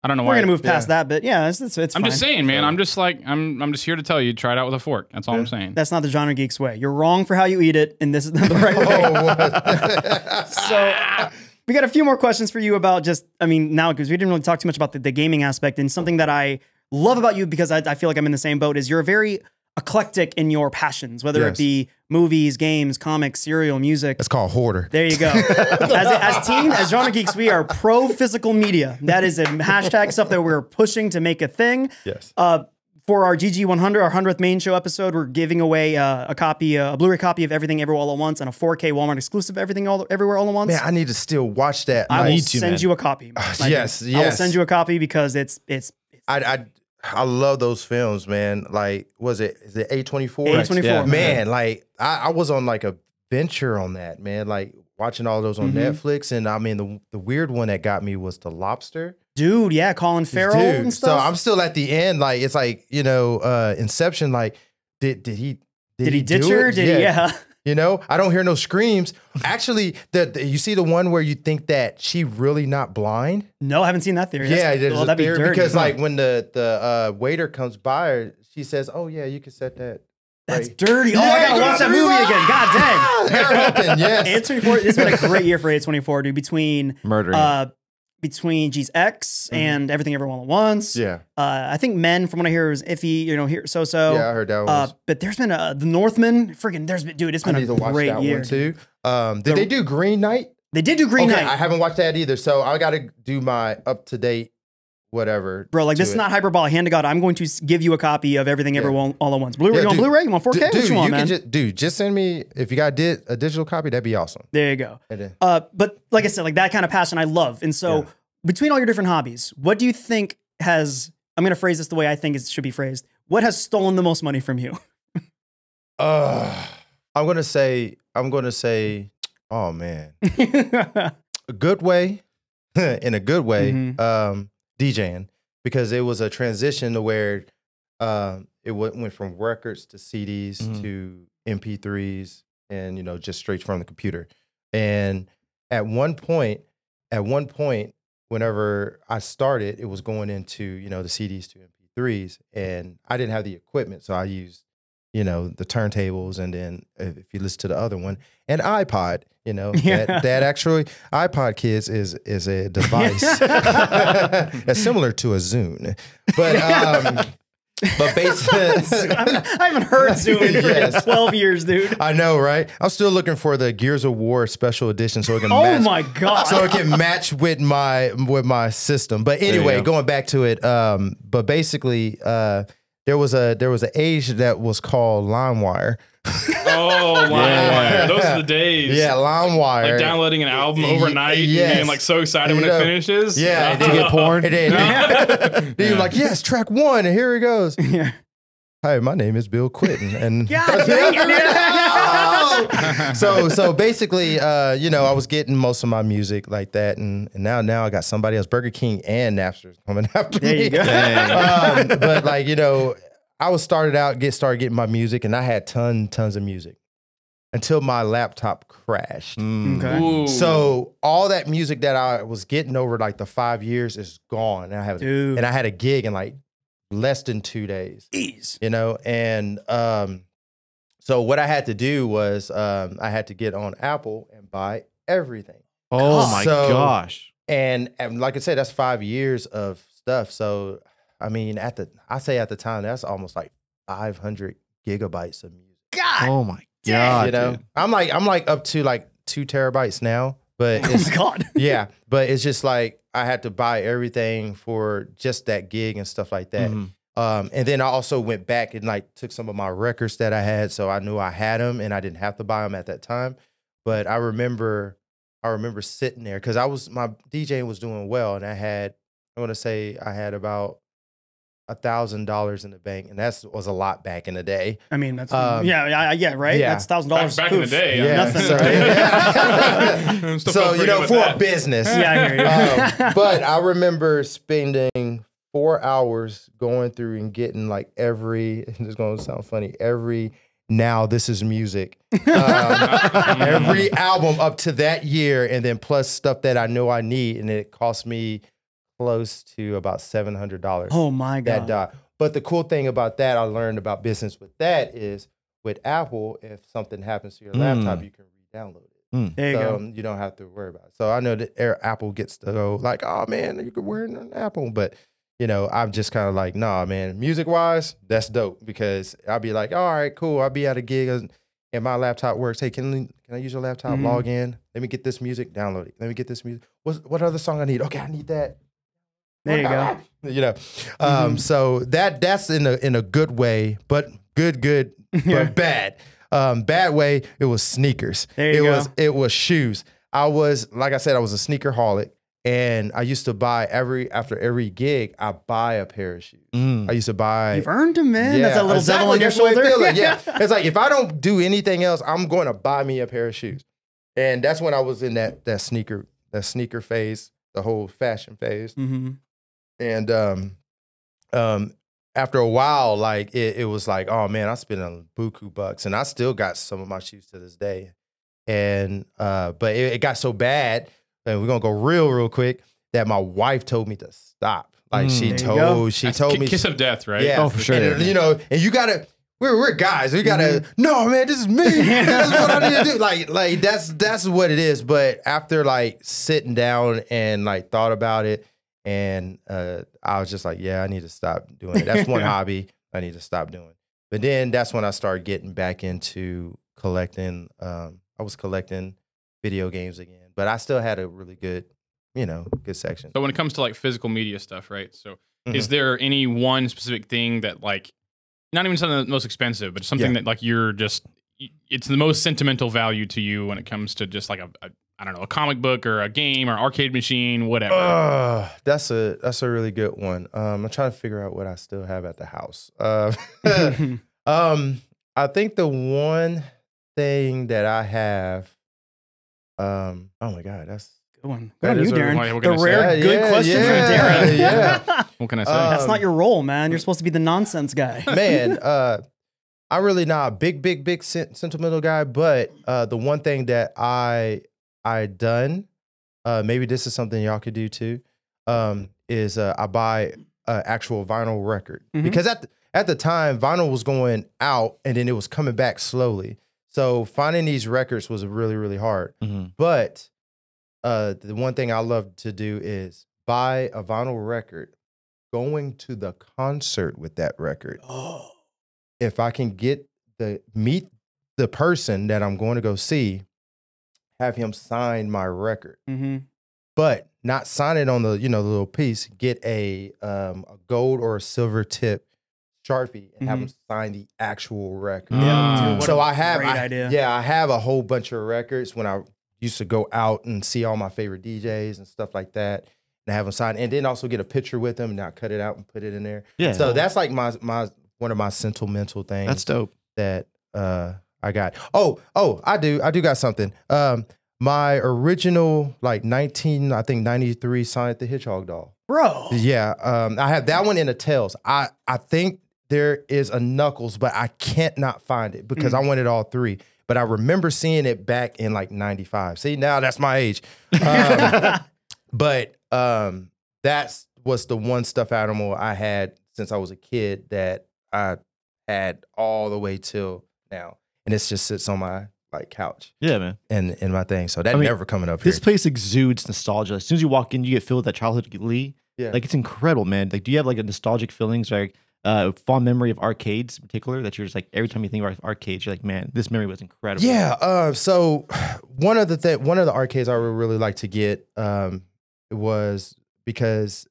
I don't know we're why. gonna move past yeah. that, but yeah, it's it's, it's I'm fine. just saying, man. I'm just like I'm. I'm just here to tell you, try it out with a fork. That's all I'm saying. That's not the genre geeks way. You're wrong for how you eat it, and this is not the right oh, way. Oh, so we got a few more questions for you about just i mean now because we didn't really talk too much about the, the gaming aspect and something that i love about you because I, I feel like i'm in the same boat is you're a very eclectic in your passions whether it be movies games comics cereal music It's called hoarder. there you go. as, as team, as genre geeks, we are pro physical media. That is a hashtag stuff that we're pushing to make a thing. Yes. Uh, for our GG100, our 100th main show episode, we're giving away uh, a copy, uh, a Blu-ray copy of Everything Everywhere All at Once and a 4K Walmart exclusive Everything All Everywhere All at Once. Man, I need to still watch that. I will Like, need to, send man. you a copy. I do. yes, I will send you a copy because it's it's I, I I love those films, man. Like, was it is it A twenty four? A24. Man, like I, I was on like a venture on that, man. Like watching all those on Mhm. Netflix, and I mean the the weird one that got me was the Lobster. dude, yeah, Colin Farrell Dude, and so. I'm still at the end. Like it's like you know, uh Inception. Like did did he? did he ditch do her? it? Did he? Yeah. You know, I don't hear no screams. Actually, the, the- you see the one where you think that she really not blind. No, I haven't seen that theory. Yeah, That's- there's well, a that'd be theory dirty. because like when the the uh, waiter comes by, she says, "Oh yeah, you can set that." That's right." dirty. Oh, I gotta watch that dirty. movie again. God dang. Hair Hampton, yes. A24, it's been a great year for A24, dude. Between Murdering. uh between G's X and Everything Everyone at Once. Mm-hmm. Yeah, Uh I think Men from what I hear is iffy, you know, here so so. yeah, I heard that one. uh but there's been a The Northman, freaking there's been dude, It's been I need a to watch great that year. one too. Um, did The- they do Green Knight? They did do Green okay, Knight. I haven't watched that either, so I got to do my up to date whatever. Bro, like this is not hyperbole. Hand to God, I'm going to give you a copy of Everything Yeah. Everyone All at Once. Blu-ray, Yeah, you want. Blu-ray? You want 4K? Dude, what dude, you want, can man? just dude, just send me if you got did a digital copy, that'd be awesome. there you go. Uh, but like I said, like that kind of passion I love. And so Yeah. between all your different hobbies, what do you think has I'm gonna phrase this the way I think it should be phrased. What has stolen the most money from you? uh, I'm gonna say I'm gonna say, oh man, a good way, in a good way, Mhm. um, DJing because it was a transition to where um, it went, went from records to CDs Mhm. to MP3s and you know just straight from the computer. And at one point, at one point, whenever I started, it was going into you know the CDs to MP3s, and I didn't have the equipment, so I used you know the turntables, and then if you listen to the other one, an iPod. You know Yeah. that that actually iPod kids is is a device that's similar to a Zune, but um, but basically. I haven't heard Zune in Yes. 12 years, dude. I know, right? I'm still looking for the Gears of War special edition so it can Oh match my god. so it can match with my with my system. But anyway, go. going back to it, um, but basically, uh, there was a there was an age that was called LimeWire. Oh wow, Yeah. those are the days. Yeah, LimeWire. like downloading an album overnight yes. and being like so excited when know, it finishes. yeah, and then get porn? And then, then you're like, yes, track one, and here it goes. yeah. Hi, my name is Bill Quinton, and God dang it. so so basically, uh, you know, I was getting most of my music like that, and, and now now I got somebody else, Burger King and Napster coming after There me. you go. um, but like you know, I was started out get started getting my music, and I had ton tons of music until my laptop crashed. Mm. Okay. So all that music that I was getting over like the five years is gone. And I have Dude. and I had a gig in like less than two days Jeez. you know and um so what i had to do was um i had to get on apple and buy everything Oh my So- gosh. and, and like i said that's five years of stuff so i mean at the i say at the time that's almost like 500 gigabytes of music God. Oh my god. you know dude. i'm like i'm like up to like two terabytes now but Oh it's my god. yeah but it's just like i had to buy everything for just that gig and stuff like that Mhm. Um, and then I also went back and like took some of my records that I had, so I knew I had them, and I didn't have to buy them at that time. But I remember, I remember sitting there because I was my DJing was doing well, and I had, I want to say I had about a thousand dollars in the bank, and that was a lot back in the day. I mean, that's Um, yeah, yeah, yeah, right. yeah. That's thousand dollars back in the day, Yeah, nothing. so, I'm so you know, for with a business, Yeah, I hear you. um, but I remember spending four hours going through and getting like every. It's going to sound funny. Every now this is music. Um, every album up to that year, and then plus stuff that I know I need, and it cost me close to about seven hundred dollars. oh my that god. But the cool thing about that, I learned about business with that is with Apple, if something happens to your laptop, Mm. you can re-download it There you so go. you don't have to worry about it. So I know that Apple gets to go like, oh man, you could wear an Apple, but you know, I'm just kind of like, nah, man. Music wise, that's dope because I'll be like, all right, cool. I'll be at a gig and- my laptop works. Hey, can can I use your laptop? Mhm. Log in. Let me get this music. Download it. Let me get this music. What what other song I need? Okay, I need that. There you go. You know, um, Mhm. so that that's in a in a good way, but good, good, Yeah. but bad. Um, bad way. It was sneakers. There it go. was it was shoes. I was like I said, I was a sneaker holic, and I used to buy every after every gig. I buy a pair of shoes. Mm. I used to buy. You've earned him, man. That's a little devil on your that's shoulder. feel like, Yeah, it's like if I don't do anything else, I'm going to buy me a pair of shoes, and that's when I was in that that sneaker that sneaker phase, the whole fashion phase hmm and um um after a while like it, it was like oh man i spent a buku bucks and i still got some of my shoes to this day and uh but it, it got so bad and we're gonna go real real quick that my wife told me to stop. Like Mm. she There go. told she That's told ki- me kiss of death, right? yeah. Oh, for sure. and, you know and you gotta we're, we're guys. We gotta no man this is me. That's what i need to do. Like like that's that's what it is. But after like sitting down and like thought about it and uh i was just like yeah i need to stop doing it. That's one hobby i need to stop doing. But then that's when i started getting back into collecting um i was collecting video games again but i still had a really good you know good section So when it comes to like physical media stuff, right? So Mm-hmm. is there any one specific thing that like not even something that's most expensive, but something Yeah. that like you're just it's the most sentimental value to you when it comes to just like a, a I don't know, a comic book or a game or arcade machine, whatever. Uh, that's a that's a really good one. Um, I'm trying to figure out what I still have at the house. Uh, um, I think the one thing that I have, um, oh my god, that's Good one. That Good on you, a- Darren. what- what the can I say? rare good yeah, question yeah, from Darren. yeah. What can I say? Uh, That's not Um, your role, man. You're supposed to be the nonsense guy. man, uh, I'm really not a big, big, big sen- sentimental guy, but uh, the one thing that I I done, uh, maybe this is something y'all could do too, um, is uh, I buy an actual vinyl record Mhm. because at the, at the time vinyl was going out and then it was coming back slowly. So finding these records was really, really hard. Mhm. But uh, the one thing I love to do is buy a vinyl record, going to the concert with that record. Oh. If I can get the meet the person that I'm going to go see, have him sign my record, hmm but not sign it on the you know the little piece. Get a um, a gold or a silver tip sharpie and have him sign the actual record. Yeah, Ah. dude, so I have, great I- idea. yeah, I have a whole bunch of records when I used to go out and see all my favorite DJs and stuff like that, and have them sign, and then also get a picture with them, and I cut it out and put it in there. Yeah. So that's like my my one of my sentimental things that's dope. that uh I got. Oh, oh, I do. I do got something. Um my original like 19 I think 93 Sonic the Hedgehog doll. Bro. Yeah, um I have that one in the tails. I I think there is a Knuckles, but I can't not find it because I wanted all three. But I remember seeing it back in like 95. See, now that's my age. Um, but um that's was the one stuffed animal I had since I was a kid that I had all the way till now. And it just sits on my like couch Yeah, man. and in my thing. So that I mean, never coming up This here. place exudes nostalgia. As soon as you walk in, you get filled with that childhood Lee. Yeah. Like it's incredible, man. Like, do you have like a nostalgic feelings, like uh, fond memory of arcades in particular? That you're just like every time you think about arcades, you're like, man, this memory was incredible. Yeah. Uh, so one of the th- one of the arcades I would really like to get um, was because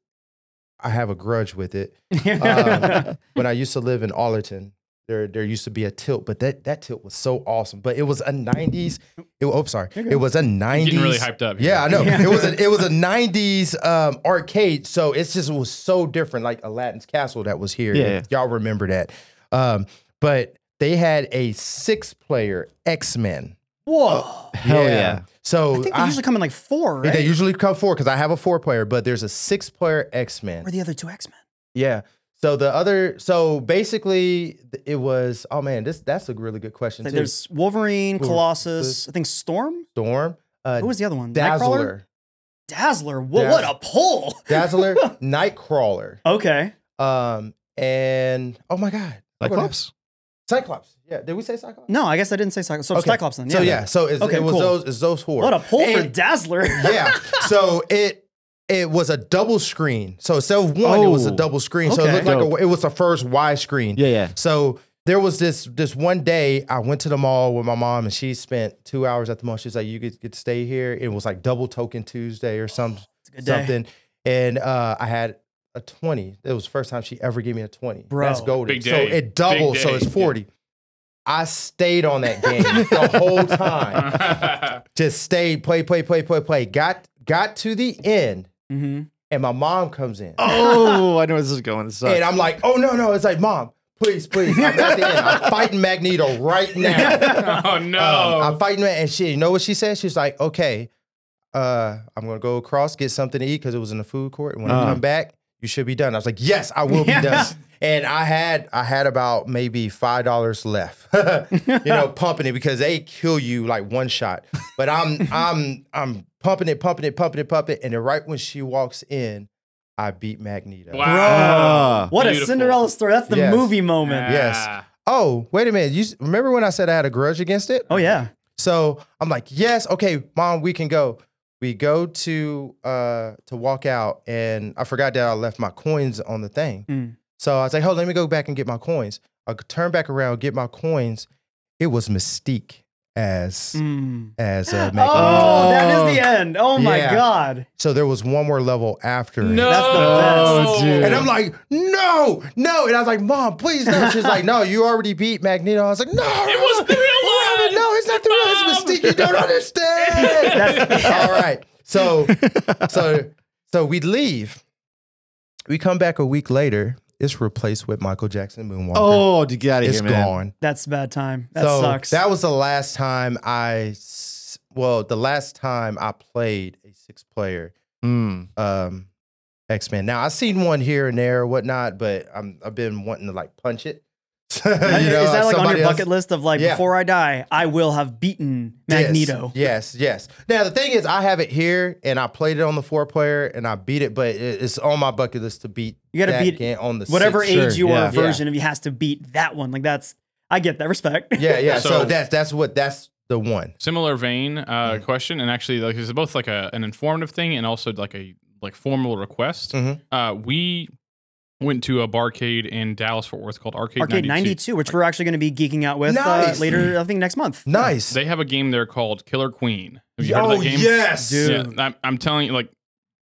I have a grudge with it. Um, when I used to live in Arlington, there there used to be a tilt, but that that tilt was so awesome. But it was a '90s. It, oh, sorry, it was a '90s. Getting really hyped up. here. Yeah, I know. Yeah. It was a it was a '90s um, arcade, so it's just it was so different, like Aladdin's Castle that was here. Yeah, y'all remember that. Um, but they had a six player X Men. Whoa. Hell yeah. So I think they I- usually come in like four, right? they usually come four because I have a four player, but there's a six player X Men. or the other two X Men. Yeah. So the other, so basically, it was. Oh man, this that's a really good question Like too. there's Wolverine, Wolver- Colossus, I think Storm. Storm, uh, Who was the other one? Nightcrawler? Dazzler, Dazzler. Whoa, Dazz- what a pull. Dazzler, Nightcrawler, Okay. um, and oh my god, Cyclops. Cyclops. Yeah, did we say Cyclops? No, I guess I didn't say Cyclops. So Okay. Cyclops then. Yeah. So yeah, so it's, Okay, it was cool. those, it's those four. What a pull for And- Dazzler. yeah. So it it was a double screen. So instead of one, it was a Oh, double screen. So it okay. looked like a, it was the first Y screen. Yeah, yeah. So there was this this one day I went to the mall with my mom and she spent two hours at the mall. She's like, "You get, get to stay here." It was like double token Tuesday or some It's a day. something, and uh, I had a twenty. It was the first time she ever gave me a twenty. Bro. That's golden. So it doubled, so it's forty. I stayed on that game the whole time. Just stayed, play, play, play, play, play. Got got to the end, Mm-hmm. and my mom comes in. Oh, I know where this is going. This sucks. And I'm like, oh no, no. It's like, mom, please, please. I'm at the end. I'm fighting Magneto right now. oh no. Um, I'm fighting and she, you know what she said? She's like, okay, uh, I'm gonna go across, get something to eat because it was in the food court. And when I Uh. come back, you should be done. I was like, yes, I will be Yeah. done. And I had I had about maybe five dollars left, you know, pumping it because they kill you like one shot. But I'm I'm I'm pumping it, pumping it, pumping it, pumping it, and then right when she walks in, I beat Magneto. wow. Ah. What a Cinderella story. That's the Yes. movie moment. Yes. Ah. Oh, wait a minute. You remember when I said I had a grudge against it? Oh yeah. So I'm like, yes, okay, mom, we can go. We go to uh to walk out, and I forgot that I left my coins on the thing. Mm. So I was like, oh, let me go back and get my coins. I turn back around, get my coins. It was Mystique as Mm. as uh, Oh, Magneto. that is the end. Oh my Yeah. god. So there was one more level after. it. No, That's the best. dude. And I'm like, no, no. And I was like, Mom, please no. She's like, no, you already beat Magneto. I was like, no. It was the real one. No, it's not the real Mom. it's Mystique. You don't understand. That's- All right. So, so, so we leave. We come back a week later. It's replaced with Michael Jackson Moonwalker. Oh, to get out of it's here, man. gone. That's a bad time. That so sucks. that was the last time I, well, the last time I played a six player Mm. um, X Men. Now I've seen one here and there, or whatnot, but I'm I've been wanting to like punch it. You is that like on somebody your else- bucket list of like Yeah. before I die, I will have beaten Magneto? Yes, yes. yes, Now the thing is, I have it here, and I played it on the four player, and I beat it, but it's on my bucket list to beat. You gotta that beat game on the Whatever six. age you are, yeah. version of you has to beat that one. Like that's I get that respect. Yeah, yeah. So, So- that's that's what that's the one. Similar vein uh, Mm. question, and actually, like, it's both like a, an informative thing and also like a like formal request. Mhm. Uh, we went to a barcade in Dallas Fort Worth called Arcade, Arcade 92. 92, which we're actually going to be geeking out with Nice. uh, later, I think next month. Nice. They have a game there called Killer Queen. Have you heard oh of that game? yes, Dude. Yeah, I'm, I'm telling you, like,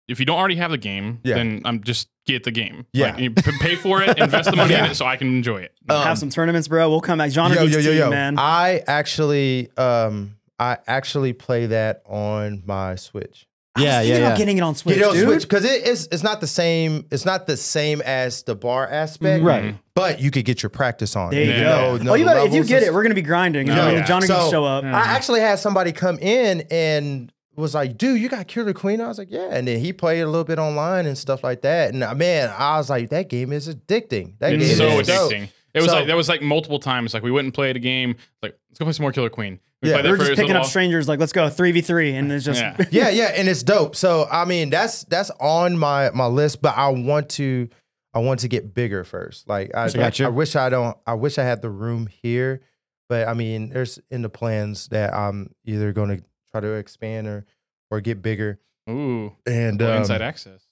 if you don't already have the game, Yeah. then I'm just get the game. Yeah. like, you p- pay for it, invest the money in it, so I can enjoy it. Um, Have some tournaments, bro. We'll come back. Genre yo, yo, yo, team, yo. man. I actually, um, I actually play that on my Switch. I Yeah, thinking yeah, about yeah. getting it on Switch, Get it on dude. Switch because it is. It's not the same. It's not the same as the bar aspect, Right. But you could get your practice on. There you Yeah. go. know oh, you the better, if you get it, we're going to be grinding. And when yeah. the Genre So- Geeks show up. I actually had somebody come in and was like, dude, you got Killer Queen? I was like, yeah. And then he played a little bit online and stuff like that. And uh, man, I was like, that game is addicting. That It's game so is dope. addicting. It was So- like that was like multiple times. Like we went and played a game. Like let's go play some more Killer Queen. We Yeah. played we that just picking little up strangers, like, let's go, 3v3. And it's just. Yeah. yeah, yeah, and it's dope. So I mean, that's that's on my my list, but I want to I want to get bigger first. Like I, Gotcha. I wish I don't I wish I had the room here, but I mean, there's in the plans that I'm either going to try to expand or or get bigger. Ooh, And little um, inside access.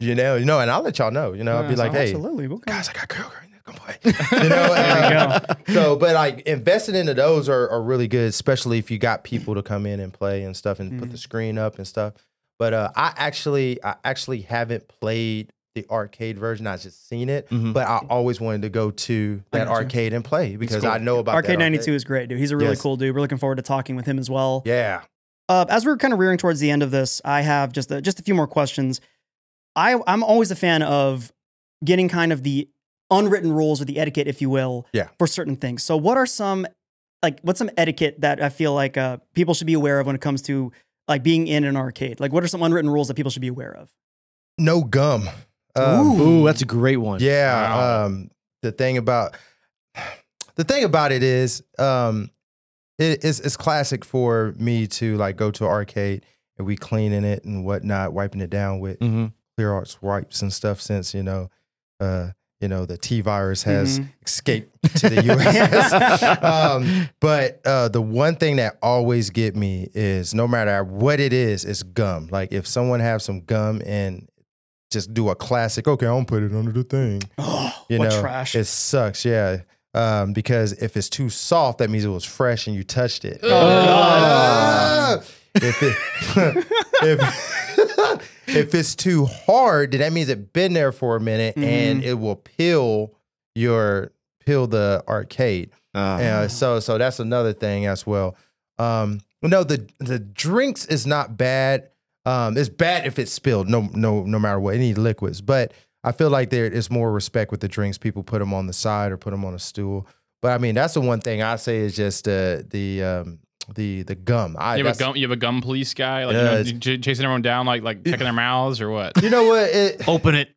you know, you know, and I'll let y'all know. You know, I'll be Yeah, like, hey, Absolutely. We'll guys, I got Kyle You know, you and, so but like investing into those are, are really good, especially if you got people to come in and play and stuff and put the screen up and stuff. But uh, I actually I actually haven't played the arcade version. I just seen it, Mhm. but I always wanted to go to that arcade and play because cool. I know about Arcade 92 is great, dude. He's a really Yes. cool dude. We're looking forward to talking with him as well. Yeah. Uh, as we're kind of rearing towards the end of this, I have just a, just a few more questions. I I'm always a fan of getting kind of the unwritten rules or the etiquette, if you will, Yeah. for certain things. So, what are some like what's some etiquette that I feel like uh, people should be aware of when it comes to like being in an arcade? Like, what are some unwritten rules that people should be aware of? No gum. Um, Ooh, that's a great one. Yeah. Wow. Um, the thing about the thing about it is, um, it, it's it's classic for me to like go to an arcade and we cleaning it and whatnot, wiping it down with hmm Clorox wipes and stuff. Since you know, uh, you know the T virus has Mhm. escaped to the U.S. um, but uh, the one thing that always get me is no matter what it is, it's gum. Like if someone have some gum and just do a classic, okay, I'm gonna put it under the thing. You know, trash! It sucks, yeah. Um, because if it's too soft, that means it was fresh and you touched it. Oh, if it if, if it's too hard, then that means it's been there for a minute and it will peel your peel the arcade. Uh, Yeah, so so that's another thing as well. Um, no, the the drinks is not bad. Um, it's bad if it's spilled. No, no, no matter what, any liquids. But I feel like there is more respect with the drinks. People put them on the side or put them on a stool. But I mean, that's the one thing I say is just uh, the um, the the gum. I, You have a gum. You have a gum police guy, like Yeah, you know, it's- ch- chasing everyone down, like like checking their mouths or what? You know what? It, Open it.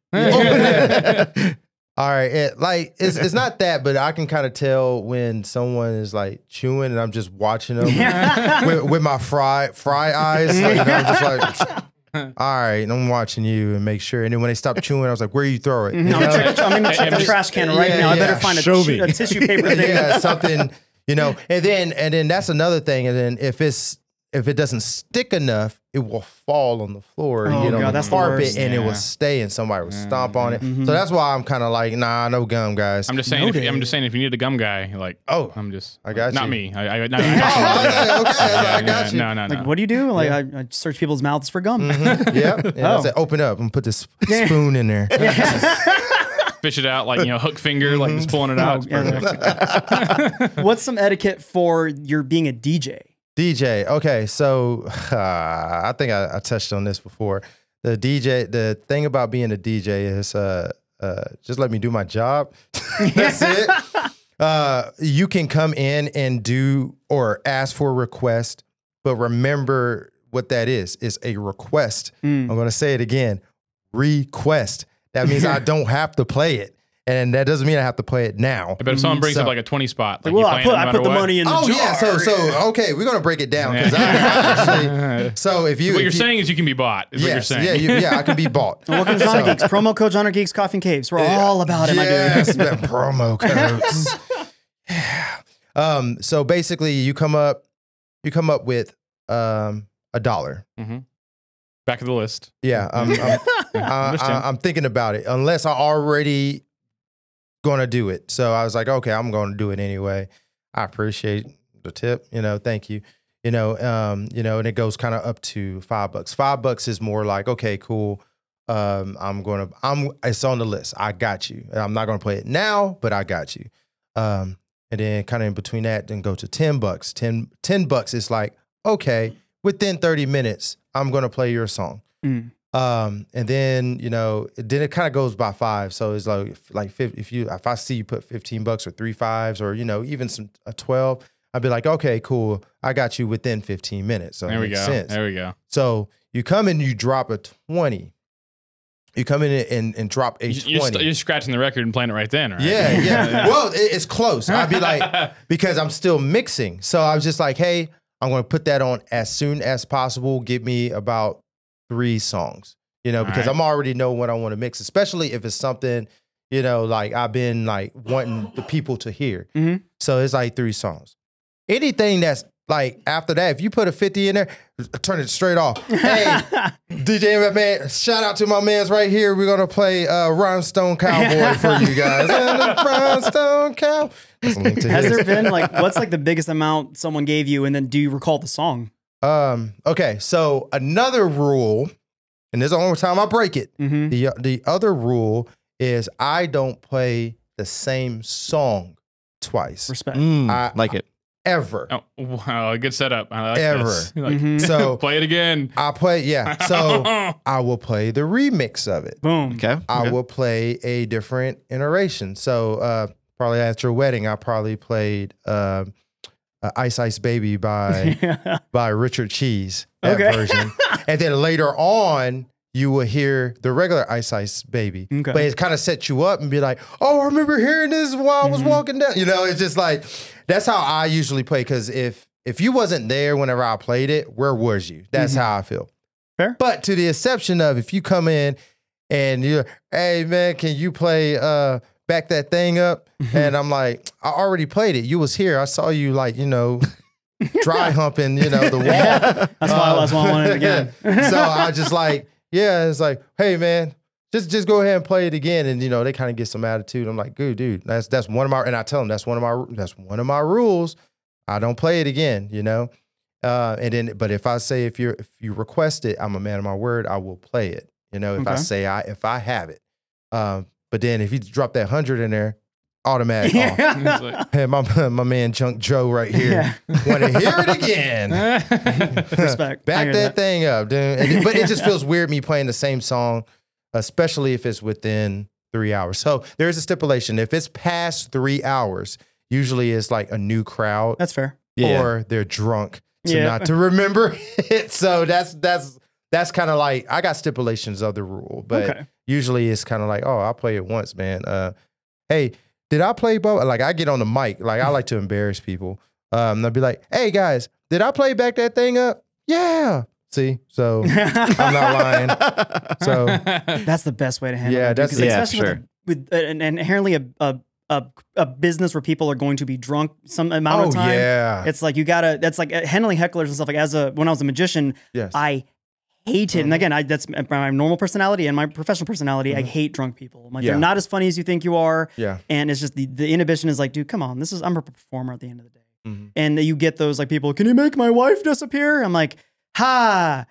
All right, it, like it's it's not that, but I can kind of tell when someone is like chewing, and I'm just watching them with, with my fry fry eyes. Like, and I'm just like, all right, and I'm watching you and make sure. And then when they stop chewing, I was like, where you throw it? You I'm know? gonna check, I'm gonna check the trash can right yeah, now. I better find a, Show t- me. a tissue paper thing. yeah, something, you know. And then and then that's another thing. And then if it's if it doesn't stick enough, it will fall on the floor, Oh, you know, God, on the that's the carpet, worst. and it will stay, and somebody will stomp on it. Mhm. So that's why I'm kind of like, nah, no gum, guys. I'm just saying. If, I'm just saying. If you need a gum guy, like Oh. I'm just. I got Not you. me. I, I, not, Oh, okay, okay, I got you. No, no, no. Like, what do you do? Like, I, I search people's mouths for gum. Mhm. Yeah. And I Oh. said, open up and put this spoon in there. Fish it out like you know, hook finger, like just pulling it out. It's yeah. What's some etiquette for your being a DJ? DJ. Okay, so uh, I think I, I touched on this before. The DJ, the thing about being a DJ is uh, uh, just let me do my job. That's it. Uh, you can come in and do or ask for a request, but remember what that is. It's a request. Mm. I'm going to say it again. Request. That means I don't have to play it. And that doesn't mean I have to play it now. But if someone brings So- up like a 20 spot, like well, you I playing put, it no I put the what? money in the Oh jar. yeah, so so okay, we're gonna break it down because I, I actually. So if you, what if you're you- saying is you can be bought. Is what you're saying. yeah, you, yeah, I can be bought. Welcome to Genre Geeks. Promo code Genre Geeks Coffee and Caves. We're all about it, my dude. man, promo codes. yeah. Um. So basically, you come up, you come up with um a dollar. Back of the list. Yeah. I'm, I'm, Yeah, I. Am thinking about it. Unless I already gonna do it, so I was like, okay, I'm gonna do it anyway. I appreciate the tip. You know, thank you. You know, um, you know, and it goes kind of up to five bucks. Five bucks is more like, okay, cool. Um, I'm gonna, I'm, it's on the list. I got you. And I'm not gonna play it now, but I got you. Um, and then kind of in between that, then go to ten bucks. 10, 10 bucks is like, okay, within 30 minutes, I'm gonna play your song. Mm. Um, and then you know, then it kind of goes by five. So it's like like if you if I see you put fifteen bucks or three fives or you know even some a twelve, I'd be like, okay, cool, I got you within fifteen minutes. So There we go. sense. There we go. So you come in, you drop a twenty. You come in and, and drop a You- You're, twenty. st- you're scratching the record and playing it right then, right? Yeah, yeah. well, it, it's close. I'd be like, because I'm still mixing. So I was just like, hey, I'm going to put that on as soon as possible. Give me about three songs, you know, because right. I'm already know what I want to mix, especially if it's something, you know, like I've been like wanting the people to hear. Mhm. So it's like three songs. Anything that's like after that, if you put a 50 in there, turn it straight off. Hey, DJ man, shout out to my man's right here. We're gonna play uh Rhinestone Cowboy for you guys. And the Rhinestone Cow. There's to Has his. there been like what's like the biggest amount someone gave you, and then do you recall the song? Um, okay, so another rule, and this is the only time I break it. Mm-hmm. The the other rule is I don't play the same song twice. Respect. Mm, I- like it. Ever. Oh, wow. A good setup. I like Ever. this. Like, Mhm. So play it again. I play, yeah. So I will play the remix of it. Boom. Okay. I okay. will play a different iteration. So uh, probably at your wedding, I probably played uh, uh, "Ice Ice Baby" by by Richard Cheese. That Okay. version, and then later on, you will hear the regular "Ice Ice Baby." Okay. But it kind of sets you up and be like, "Oh, I remember hearing this while I was Mhm. walking down." You know, it's just like that's how I usually play. Because if if you wasn't there whenever I played it, where was you? That's Mhm. how I feel. Fair. But to the exception of if you come in and you're, hey man, can you play uh back that thing up? And I'm like, I already played it. You was here. I saw you like, you know, dry humping, you know, the wall. That's why Um, that's why I wanted it again. so I just like, yeah, it's like, hey man, just just go ahead and play it again. And you know, they kind of get some attitude. I'm like, good dude, that's that's one of my and I tell them that's one of my that's one of my rules. I don't play it again, you know. Uh, and then, but if I say if you're if you request it, I'm a man of my word. I will play it. You know, if I say I if I have it. Um, but then if you drop that hundred in there, automatic. Like- Hey, my my man Junk Joe right here. Want to hear it again? Respect. Back hear that, thing up, dude. And but it just feels weird me playing the same song, especially if it's within three hours. So there's a stipulation. If it's past three hours, usually it's like a new crowd That's fair. Yeah. or they're drunk to Yeah. not to remember it. So that's that's that's kind of like I got stipulations of the rule, but okay. usually it's kind of like, oh, I'll play it once, man. Uh, hey, did I play Bo? Like I get on the mic, like I like to embarrass people. Um, they'll be like, hey guys, did I play back that thing up? Yeah. See, so I'm not lying. So That's the best way to handle Yeah, it. dude, that's- 'cause yeah, especially sure. with, a, with an an inherently a, a a a business where people are going to be drunk some amount oh of time. yeah, It's like you gotta. That's like uh, handling hecklers and stuff. Like as a when I was a magician, yes, I hate it. And Mhm. again, I that's my normal personality and my professional personality. I Mhm. hate drunk people. Like Yeah. they're not as funny as you think you are. yeah. And it's just the the inhibition is like, dude, come on. This is I'm a performer at the end of the day. Mhm. And you get those like people, can you make my wife disappear? I'm like, ha.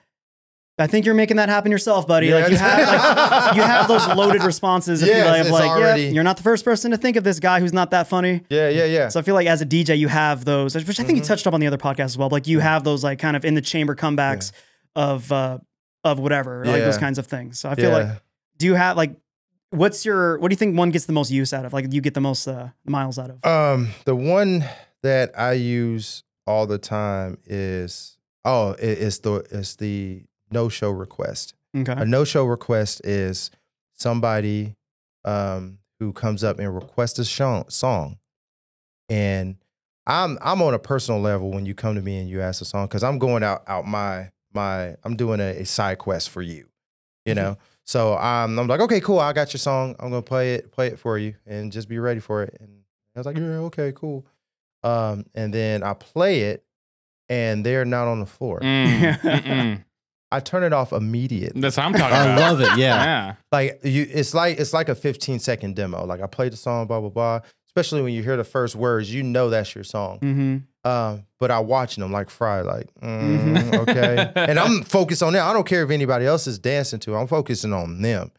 I think you're making that happen yourself, buddy. Like you have like, you have those loaded responses of Yes, like, it's like already- yeah, you're not the first person to think of this guy who's not that funny. Yeah, yeah, yeah. So I feel like as a DJ, you have those, which I think you Mhm. touched up on the other podcast as well. But like you have those like kind of in the chamber comebacks of uh of whatever, like those kinds of things. So I feel like do you have like What's your? What do you think one gets the most use out of? Like you get the most uh, miles out of? Um, the one that I use all the time is oh, it, it's the it's the no show request. Okay. A no show request is somebody um who comes up and requests a sho- song, and I'm I'm on a personal level when you come to me and you ask a song because I'm going out out my my I'm doing a, a side quest for you, you know. So um, I'm like, okay, cool, I got your song. I'm gonna play it play it for you and just be ready for it. And I was like, yeah, okay, cool. Um, and then I play it, and they're not on the floor. Mm. I turn it off immediately. That's what I'm talking I about. love it. Yeah. Yeah. like you it's like it's like a 15 second demo like i played the song blah blah blah especially when you hear the first words you know that's your song Mm-hmm. Um but i watching them like fry like Mhm. mm, okay and i'm focused on them i don't care if anybody else is dancing to it. i'm focusing on them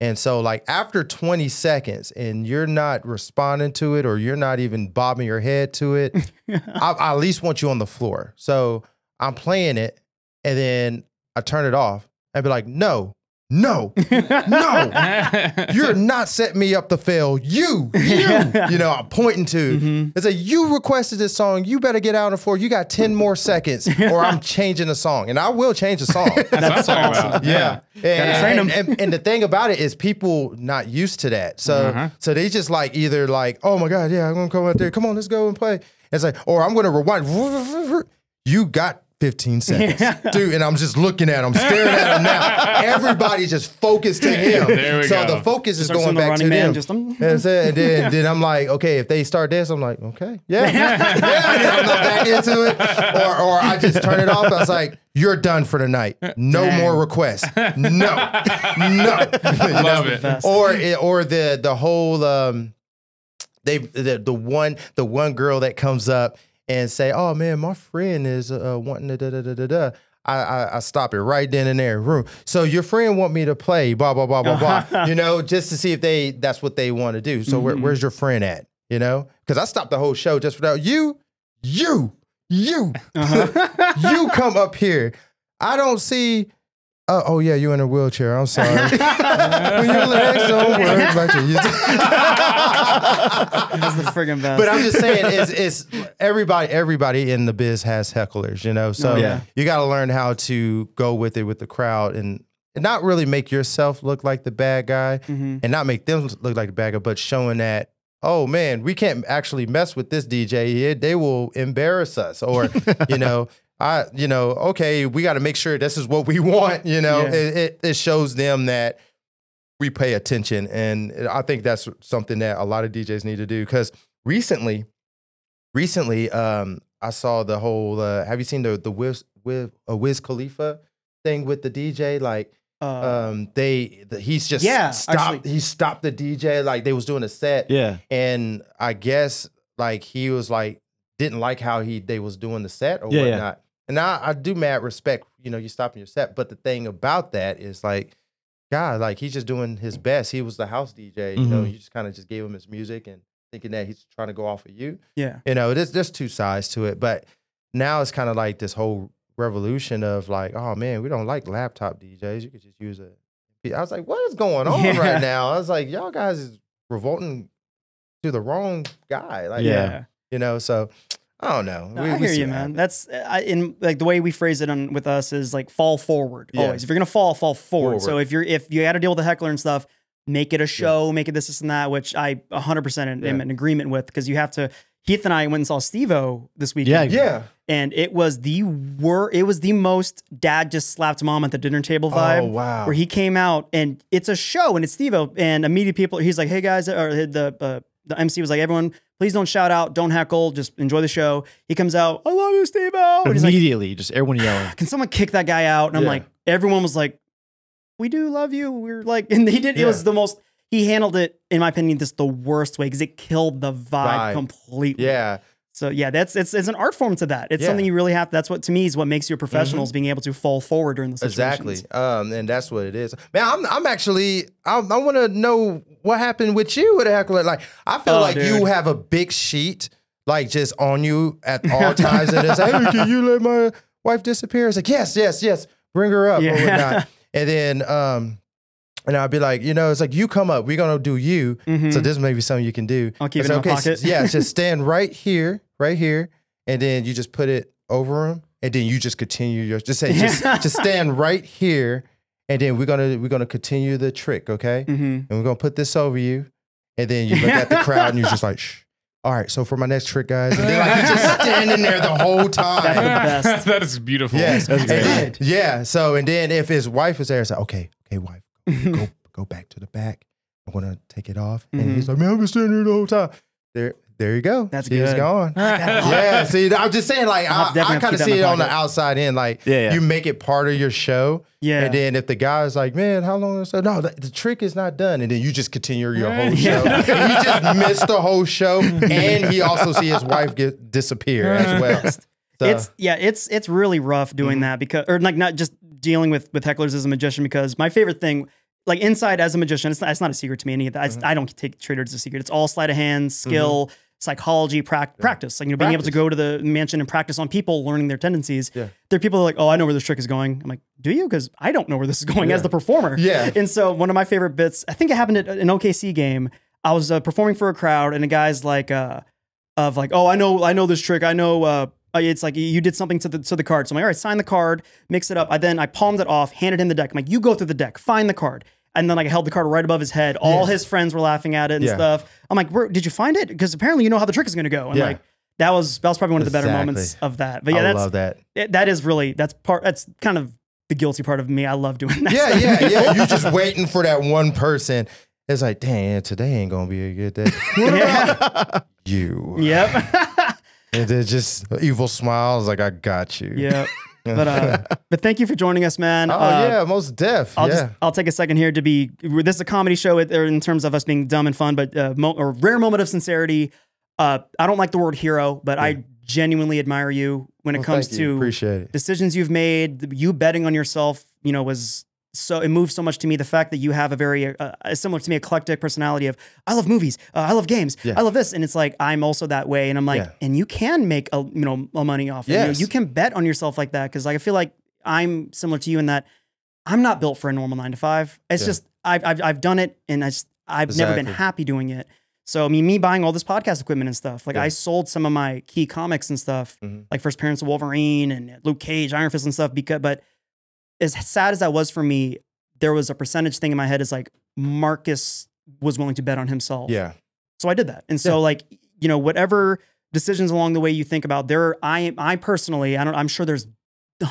and so like after 20 seconds and you're not responding to it or you're not even bobbing your head to it I, I at least want you on the floor so i'm playing it and then i turn it off and be like no no no you're not setting me up to fail. You, you, you know, I'm pointing to. Mhm. It's like you requested this song. You better get out on the floor. You got 10 more seconds, or I'm changing the song. And I will change the song. That's what I'm. Yeah. And, train and, and- and the thing about it is people not used to that. So Uh-huh. so they just like either like, oh my God, yeah, I'm gonna come out there. Come on, let's go and play. It's like, or I'm gonna rewind. You got 15 seconds. Dude, and I'm just looking at him, staring at him now. Everybody's just focused to him. There we so go. the focus is going back to running man, them. just, um, And, so- and then, then I'm like, okay, if they start this, I'm like, okay, yeah, yeah. And then I'm not back into it, or or I just turn it off. I was like, you're done for the night. No Dang. more requests. No, no. Love it. or it- or the the whole um, they the the one the one girl that comes up and say, oh man, my friend is uh, uh, wanting to da da da da da. I, I, I stop it right then and there. Room. So your friend want me to play blah blah blah blah blah. you know, just to see if they that's what they want to do. So where, mm-hmm. where's your friend at? You know, because I stopped the whole show just for that. You, you, you, uh-huh. you come up here. I don't see. Uh, oh yeah, you in a wheelchair. I'm sorry. when your legs don't work, back to you. That's the friggin' best. But I'm just saying, it's, it's everybody. Everybody in the biz has hecklers, you know. So Oh, yeah. you got to learn how to go with it with the crowd and, and not really make yourself look like the bad guy, Mhm. and not make them look like the bad guy, but showing that. Oh man, we can't actually mess with this DJ. here. They will embarrass us, or you know, I, you know, okay, we got to make sure this is what we want. You know, Yeah. it, it it shows them that we pay attention, and I think that's something that a lot of DJs need to do. Because recently, recently, um, I saw the whole. Uh, have you seen the the Wiz with a Wiz Khalifa thing with the DJ? Like, Uh, um, they the, he's just Yeah, stopped. actually- he stopped the DJ like they was doing a set, Yeah. and I guess like he was like didn't like how he they was doing the set or Yeah, yeah. And I, I do mad respect, you know, you stopping your set. But the thing about that is like, God, like he's just doing his best. He was the house DJ, you know, Mhm. you just kind of just gave him his music and thinking that he's trying to go off of you. yeah. You know, there's there's two sides to it. But now it's kind of like this whole revolution of like, oh man, we don't like laptop DJs. You could just use a I was like, what is going on Yeah. right now? I was like, y'all guys is revolting to the wrong guy. Like, Yeah. you know, so I don't. No, We- I we hear you, man. happens. That's I, in like the way we phrase it on with us is like fall forward Yeah. always. If you're gonna fall, fall forward. So if you're if you got to deal with a heckler and stuff, make it a show, make it this, this, and that, which I 100 percent am Yeah. in agreement with because you have to. Heath and I went and saw Steve-O this weekend. Yeah. Yeah. and it was the wor- It was the most dad just slapped mom at the dinner table vibe. Oh wow. Where he came out and it's a show and it's Steve-O and immediate people. He's like, "Hey guys," or the uh, the MC was like, "Everyone, please don't shout out, don't heckle, just enjoy the show." He comes out, "I love you, Steve-O," and he's like, Immediately, just everyone yelling. "Can someone kick that guy out?" And I'm Yeah. like, everyone was like, "We do love you." We're like, and he did. It was the most. He handled it, in my opinion, just the worst way because it killed the vibe, Vibe. completely. yeah. So yeah, that's it's it's an art form to that. It's Yeah. Mm-hmm. something you really have. That's what to me is what makes you a professional is being able to fall forward during the situations. Exactly. Um, and that's what it is. Man, I'm I'm actually I, I want to know what happened with you with a heckler. Like I feel Oh, like you have a big sheet like just on you at all times, and it's like, hey, can you let my wife disappear? It's like, yes, yes, yes, bring her up or whatnot. And then um, And I'd be like, you know, it's like you come up, we're gonna do you. So this may be something you can do. I'll keep I it said, in my okay, s- pocket. yeah, just stand right here, and then you just put it over him, and then you just continue your just say just just stand right here, and then we're gonna we're gonna continue the trick, okay? hmm And we're gonna put this over you, and then you look at the crowd and you're just like, shh. All right, so for my next trick, guys, and then like you're just standing there the whole time. That's the best. that is beautiful. Yes. That's great. then- yeah. So and then if his wife is there, it's like, okay, okay, wife, go go back to the back. I'm gonna take it off. And he's like, man, I've been standing here the whole time. There, there you go. That's She's good. gone. yeah. See, I'm just saying, like, I'll I, I kind of see it on the outside in. Like, Yeah, yeah. you make it part of your show. Yeah. And then if the guy's like, man, how long is that? No, the, the trick is not done. And then you just continue your whole show. He just missed the whole show. And he also see his wife get disappear as well. So- it's yeah, it's it's really rough doing Mm-hmm. that because or like not just dealing with with hecklers as a magician because my favorite thing like inside as a magician it's not, it's not a secret to me any of that Mm-hmm. I, I don't take it as a secret it's all sleight of hand skill psychology prac- practice like you know being able to go to the mansion and practice on people learning their tendencies Yeah. there are people that are like oh I know where this trick is going I'm like do you because I don't know where this is going as the performer Yeah. and so one of my favorite bits I think it happened at an OKC game I was uh, performing for a crowd and a guy's like uh of like, oh, I know, I know this trick. I know, uh, uh, it's like you did something to the to the card. So I'm like, all right, sign the card, mix it up. I then I palmed it off, handed him the deck. I'm like, you go through the deck, find the card. And then like, I held the card right above his head. All Yes. his friends were laughing at it and Yeah. stuff. I'm like, Where, did you find it? Because apparently you know how the trick is going to go. And Yeah. like, that was that was probably one of the better Exactly. moments of that. But yeah, I that's love that. it, that is really that's part that's kind of the guilty part of me. I love doing that. Yeah, stuff. yeah, yeah. You're just waiting for that one person. It's like, dang, today ain't gonna be a good day. You? Yep. And then just evil smiles, like I got you. yep. But uh, but thank you for joining us, man. Oh Uh, yeah, most deaf. I'll yeah. just I'll take a second here to be this is a comedy show in terms of us being dumb and fun, but uh, mo- a rare moment of sincerity. Uh, I don't like the word hero, but I genuinely admire you when it Well, comes to appreciate it. decisions you've made. You betting on yourself, you know, was so it moves so much to me. The fact that you have a very uh, uh, similar to me eclectic personality of I love movies, uh, I love games, Yeah. I love this, and it's like I'm also that way, and I'm like, Yeah. and you can make a you know a money off it. You know, you can bet on yourself like that because like I feel like I'm similar to you in that I'm not built for a normal nine to five. It's Yeah. just I've, I've I've done it, and I just I've never been happy doing it. So I mean, me buying all this podcast equipment and stuff, like Yeah. I sold some of my key comics and stuff, Mhm. like First Appearance of Wolverine and Luke Cage, Iron Fist and stuff. Because, but as sad as that was for me, there was a percentage thing in my head is like Marcus was willing to bet on himself. Yeah. So I did that. And so like, you know, whatever decisions along the way you think about, there I I personally, I don't I'm sure there's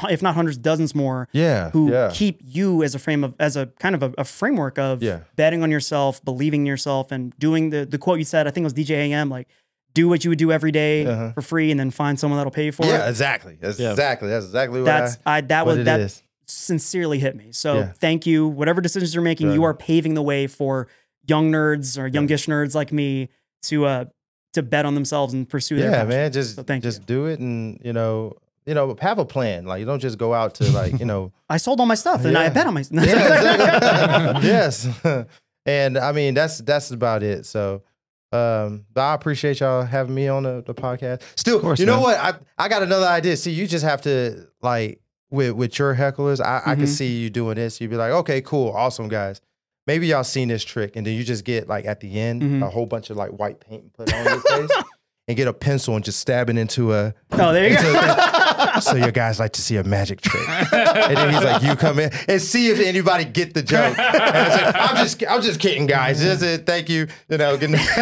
if not hundreds, dozens more Yeah. who yeah. keep you as a frame of as a kind of a, a framework of Yeah. betting on yourself, believing in yourself, and doing the the quote you said. I think it was DJ AM like, "Do what you would do every day Uh-huh. for free, and then find someone that'll pay you for yeah, it." exactly. That's Yeah. exactly. That's exactly what That's I, I that what was it that is. Sincerely hit me. So Yeah. thank you. Whatever decisions you're making, you are paving the way for young nerds or youngish nerds like me to uh to bet on themselves and pursue their Yeah, passion. man. Just So thank just you. do it and you know, you know, have a plan. Like you don't just go out to like, you know, I sold all my stuff and I Yeah. bet on my yeah, exactly. yes. and I mean that's that's about it. So um but I appreciate y'all having me on the, the podcast. Still, course, you know man. what? I I got another idea. See, you just have to like with with your hecklers, I, I can Mhm. see you doing this. You'd be like, okay, cool, awesome guys. Maybe y'all seen this trick, and then you just get like at the end Mhm. a whole bunch of like white paint and put on your face, and get a pencil and just stab it into a oh, there you go. so your guys like to see a magic trick. And then he's like, "You come in and see if anybody get the joke." And I was like, "I'm just, I'm just kidding, guys. This is thank you. You know, getting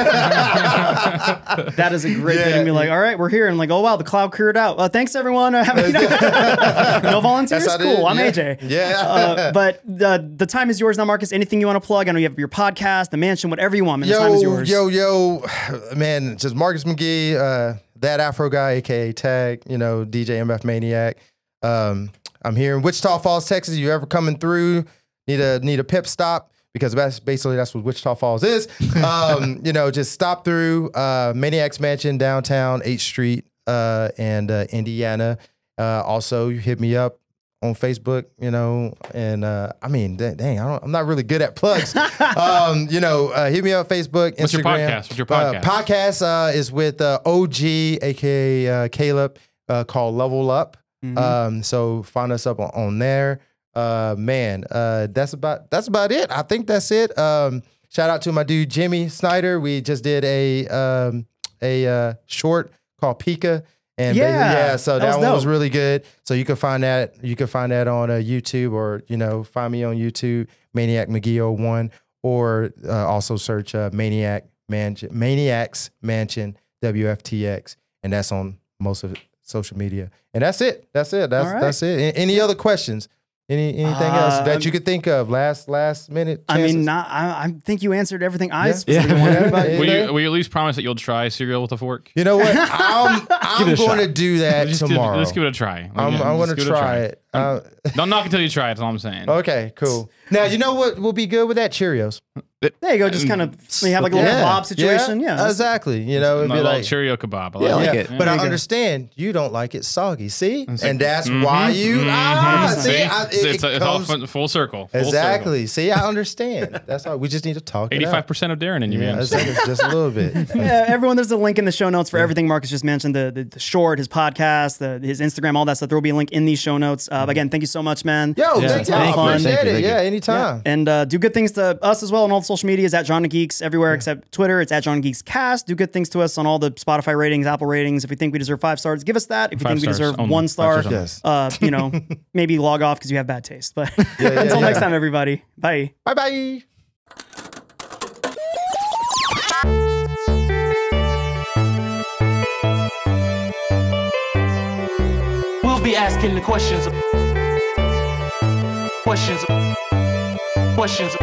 That is a great Yeah. thing to be like, all right, we're here. And like, oh, wow, the cloud cleared out. Uh, thanks, everyone. Uh, have- no volunteers? It Cool. I'm Yeah. AJ. Yeah. Uh, but the, the time is yours now, Marcus. Anything you want to plug? I know you have your podcast, the mansion, whatever you want, man. The time is yo, yours. yo, yo, man, just Marcus McGee, uh, that Afro guy, aka Tag, you know, DJ MF Maniac. Um, I'm here in Wichita Falls, Texas. You ever coming through? Need a need a pip stop because that's basically that's what Wichita Falls is. Um, you know, just stop through uh, Maniac's Mansion downtown, 8th Street, uh, and uh, Indiana. Uh, also, you hit me up on Facebook, you know, and uh, I mean, da- dang, I don't, I'm not really good at plugs. um, you know, uh, hit me up Facebook, Instagram. What's your podcast? What's your Uh, podcast? podcast uh, is with uh, OG, aka uh, Caleb, uh, called Level Up. Mhm. Um, so find us up on, on there. Uh, man, uh, that's about that's about it. I think that's it. Um, shout out to my dude Jimmy Snyder. We just did a um, a uh, short called Pika. And Yeah, basically- yeah, so that that, was one was really good. So you can find that you can find that on uh, YouTube or you know find me on YouTube, Maniac McGee 01, or uh, also search uh, Maniac Mansion, Maniacs Mansion WFTX, and that's on most of social media. And that's it. That's it. That's right. that's it. Any other questions? Any anything else Uh, that you could think of? Last last minute. I mean, not, I, I think you answered everything I Yeah. specifically Yeah. wanted. But Will you, will you at least promise that you'll try cereal with a fork? you know what? I'm I'm going to do that Just do- tomorrow. let's give it a try. Like, I'm, yeah, I'm going to give try it. Uh, Don't knock until you try it. That's all I'm saying. okay, cool. Now you know what will be good with that Cheerios. there you go. Just kind of you have like a little kebab situation. Yeah. exactly. You know, it'd My be little like. Cheerio kebab. I Yeah, I like like it. it. But There I you understand you don't like it soggy. See, It's and like- that's Mhm, why you. mhm, Ah, mhm. see, I, it, it's, it's, it it's all comes- full, full circle. Full exactly. See, I understand. That's all. We just need to talk. it out. Eighty-five percent of Darren in you, Yeah, man. exactly. just a little bit. yeah, everyone, there's a link in the show notes for everything Marcus just mentioned the, the, the short, his podcast, the, his Instagram, all that stuff. There will be a link in these show notes. Uh, again, thank you so much, man. Yo, Yeah, thank you. thank you. appreciate Thank you, it. thank you. Yeah, anytime. And uh, do good things to us as well on all the social medias at GenreGeeks everywhere except Twitter. It's at GenreGeeksCast. Do good things to us on all the Spotify ratings, Apple ratings. If you think we deserve five stars, give us that. If you Five think we deserve only. one star. Yes. uh, you know, maybe log off because you have bad taste. But yeah, until yeah. next time, everybody. Bye. Bye bye. Be asking the questions. Questions. Questions.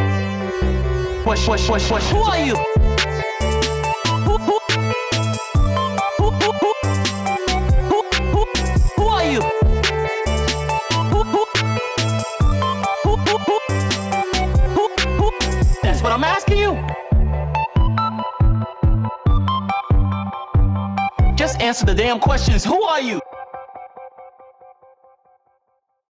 Questions. Questions. Who are you? Who, who, who, who, who, are you? Who, who, who, who? That's what I'm asking you. Just answer the damn questions. Who are you?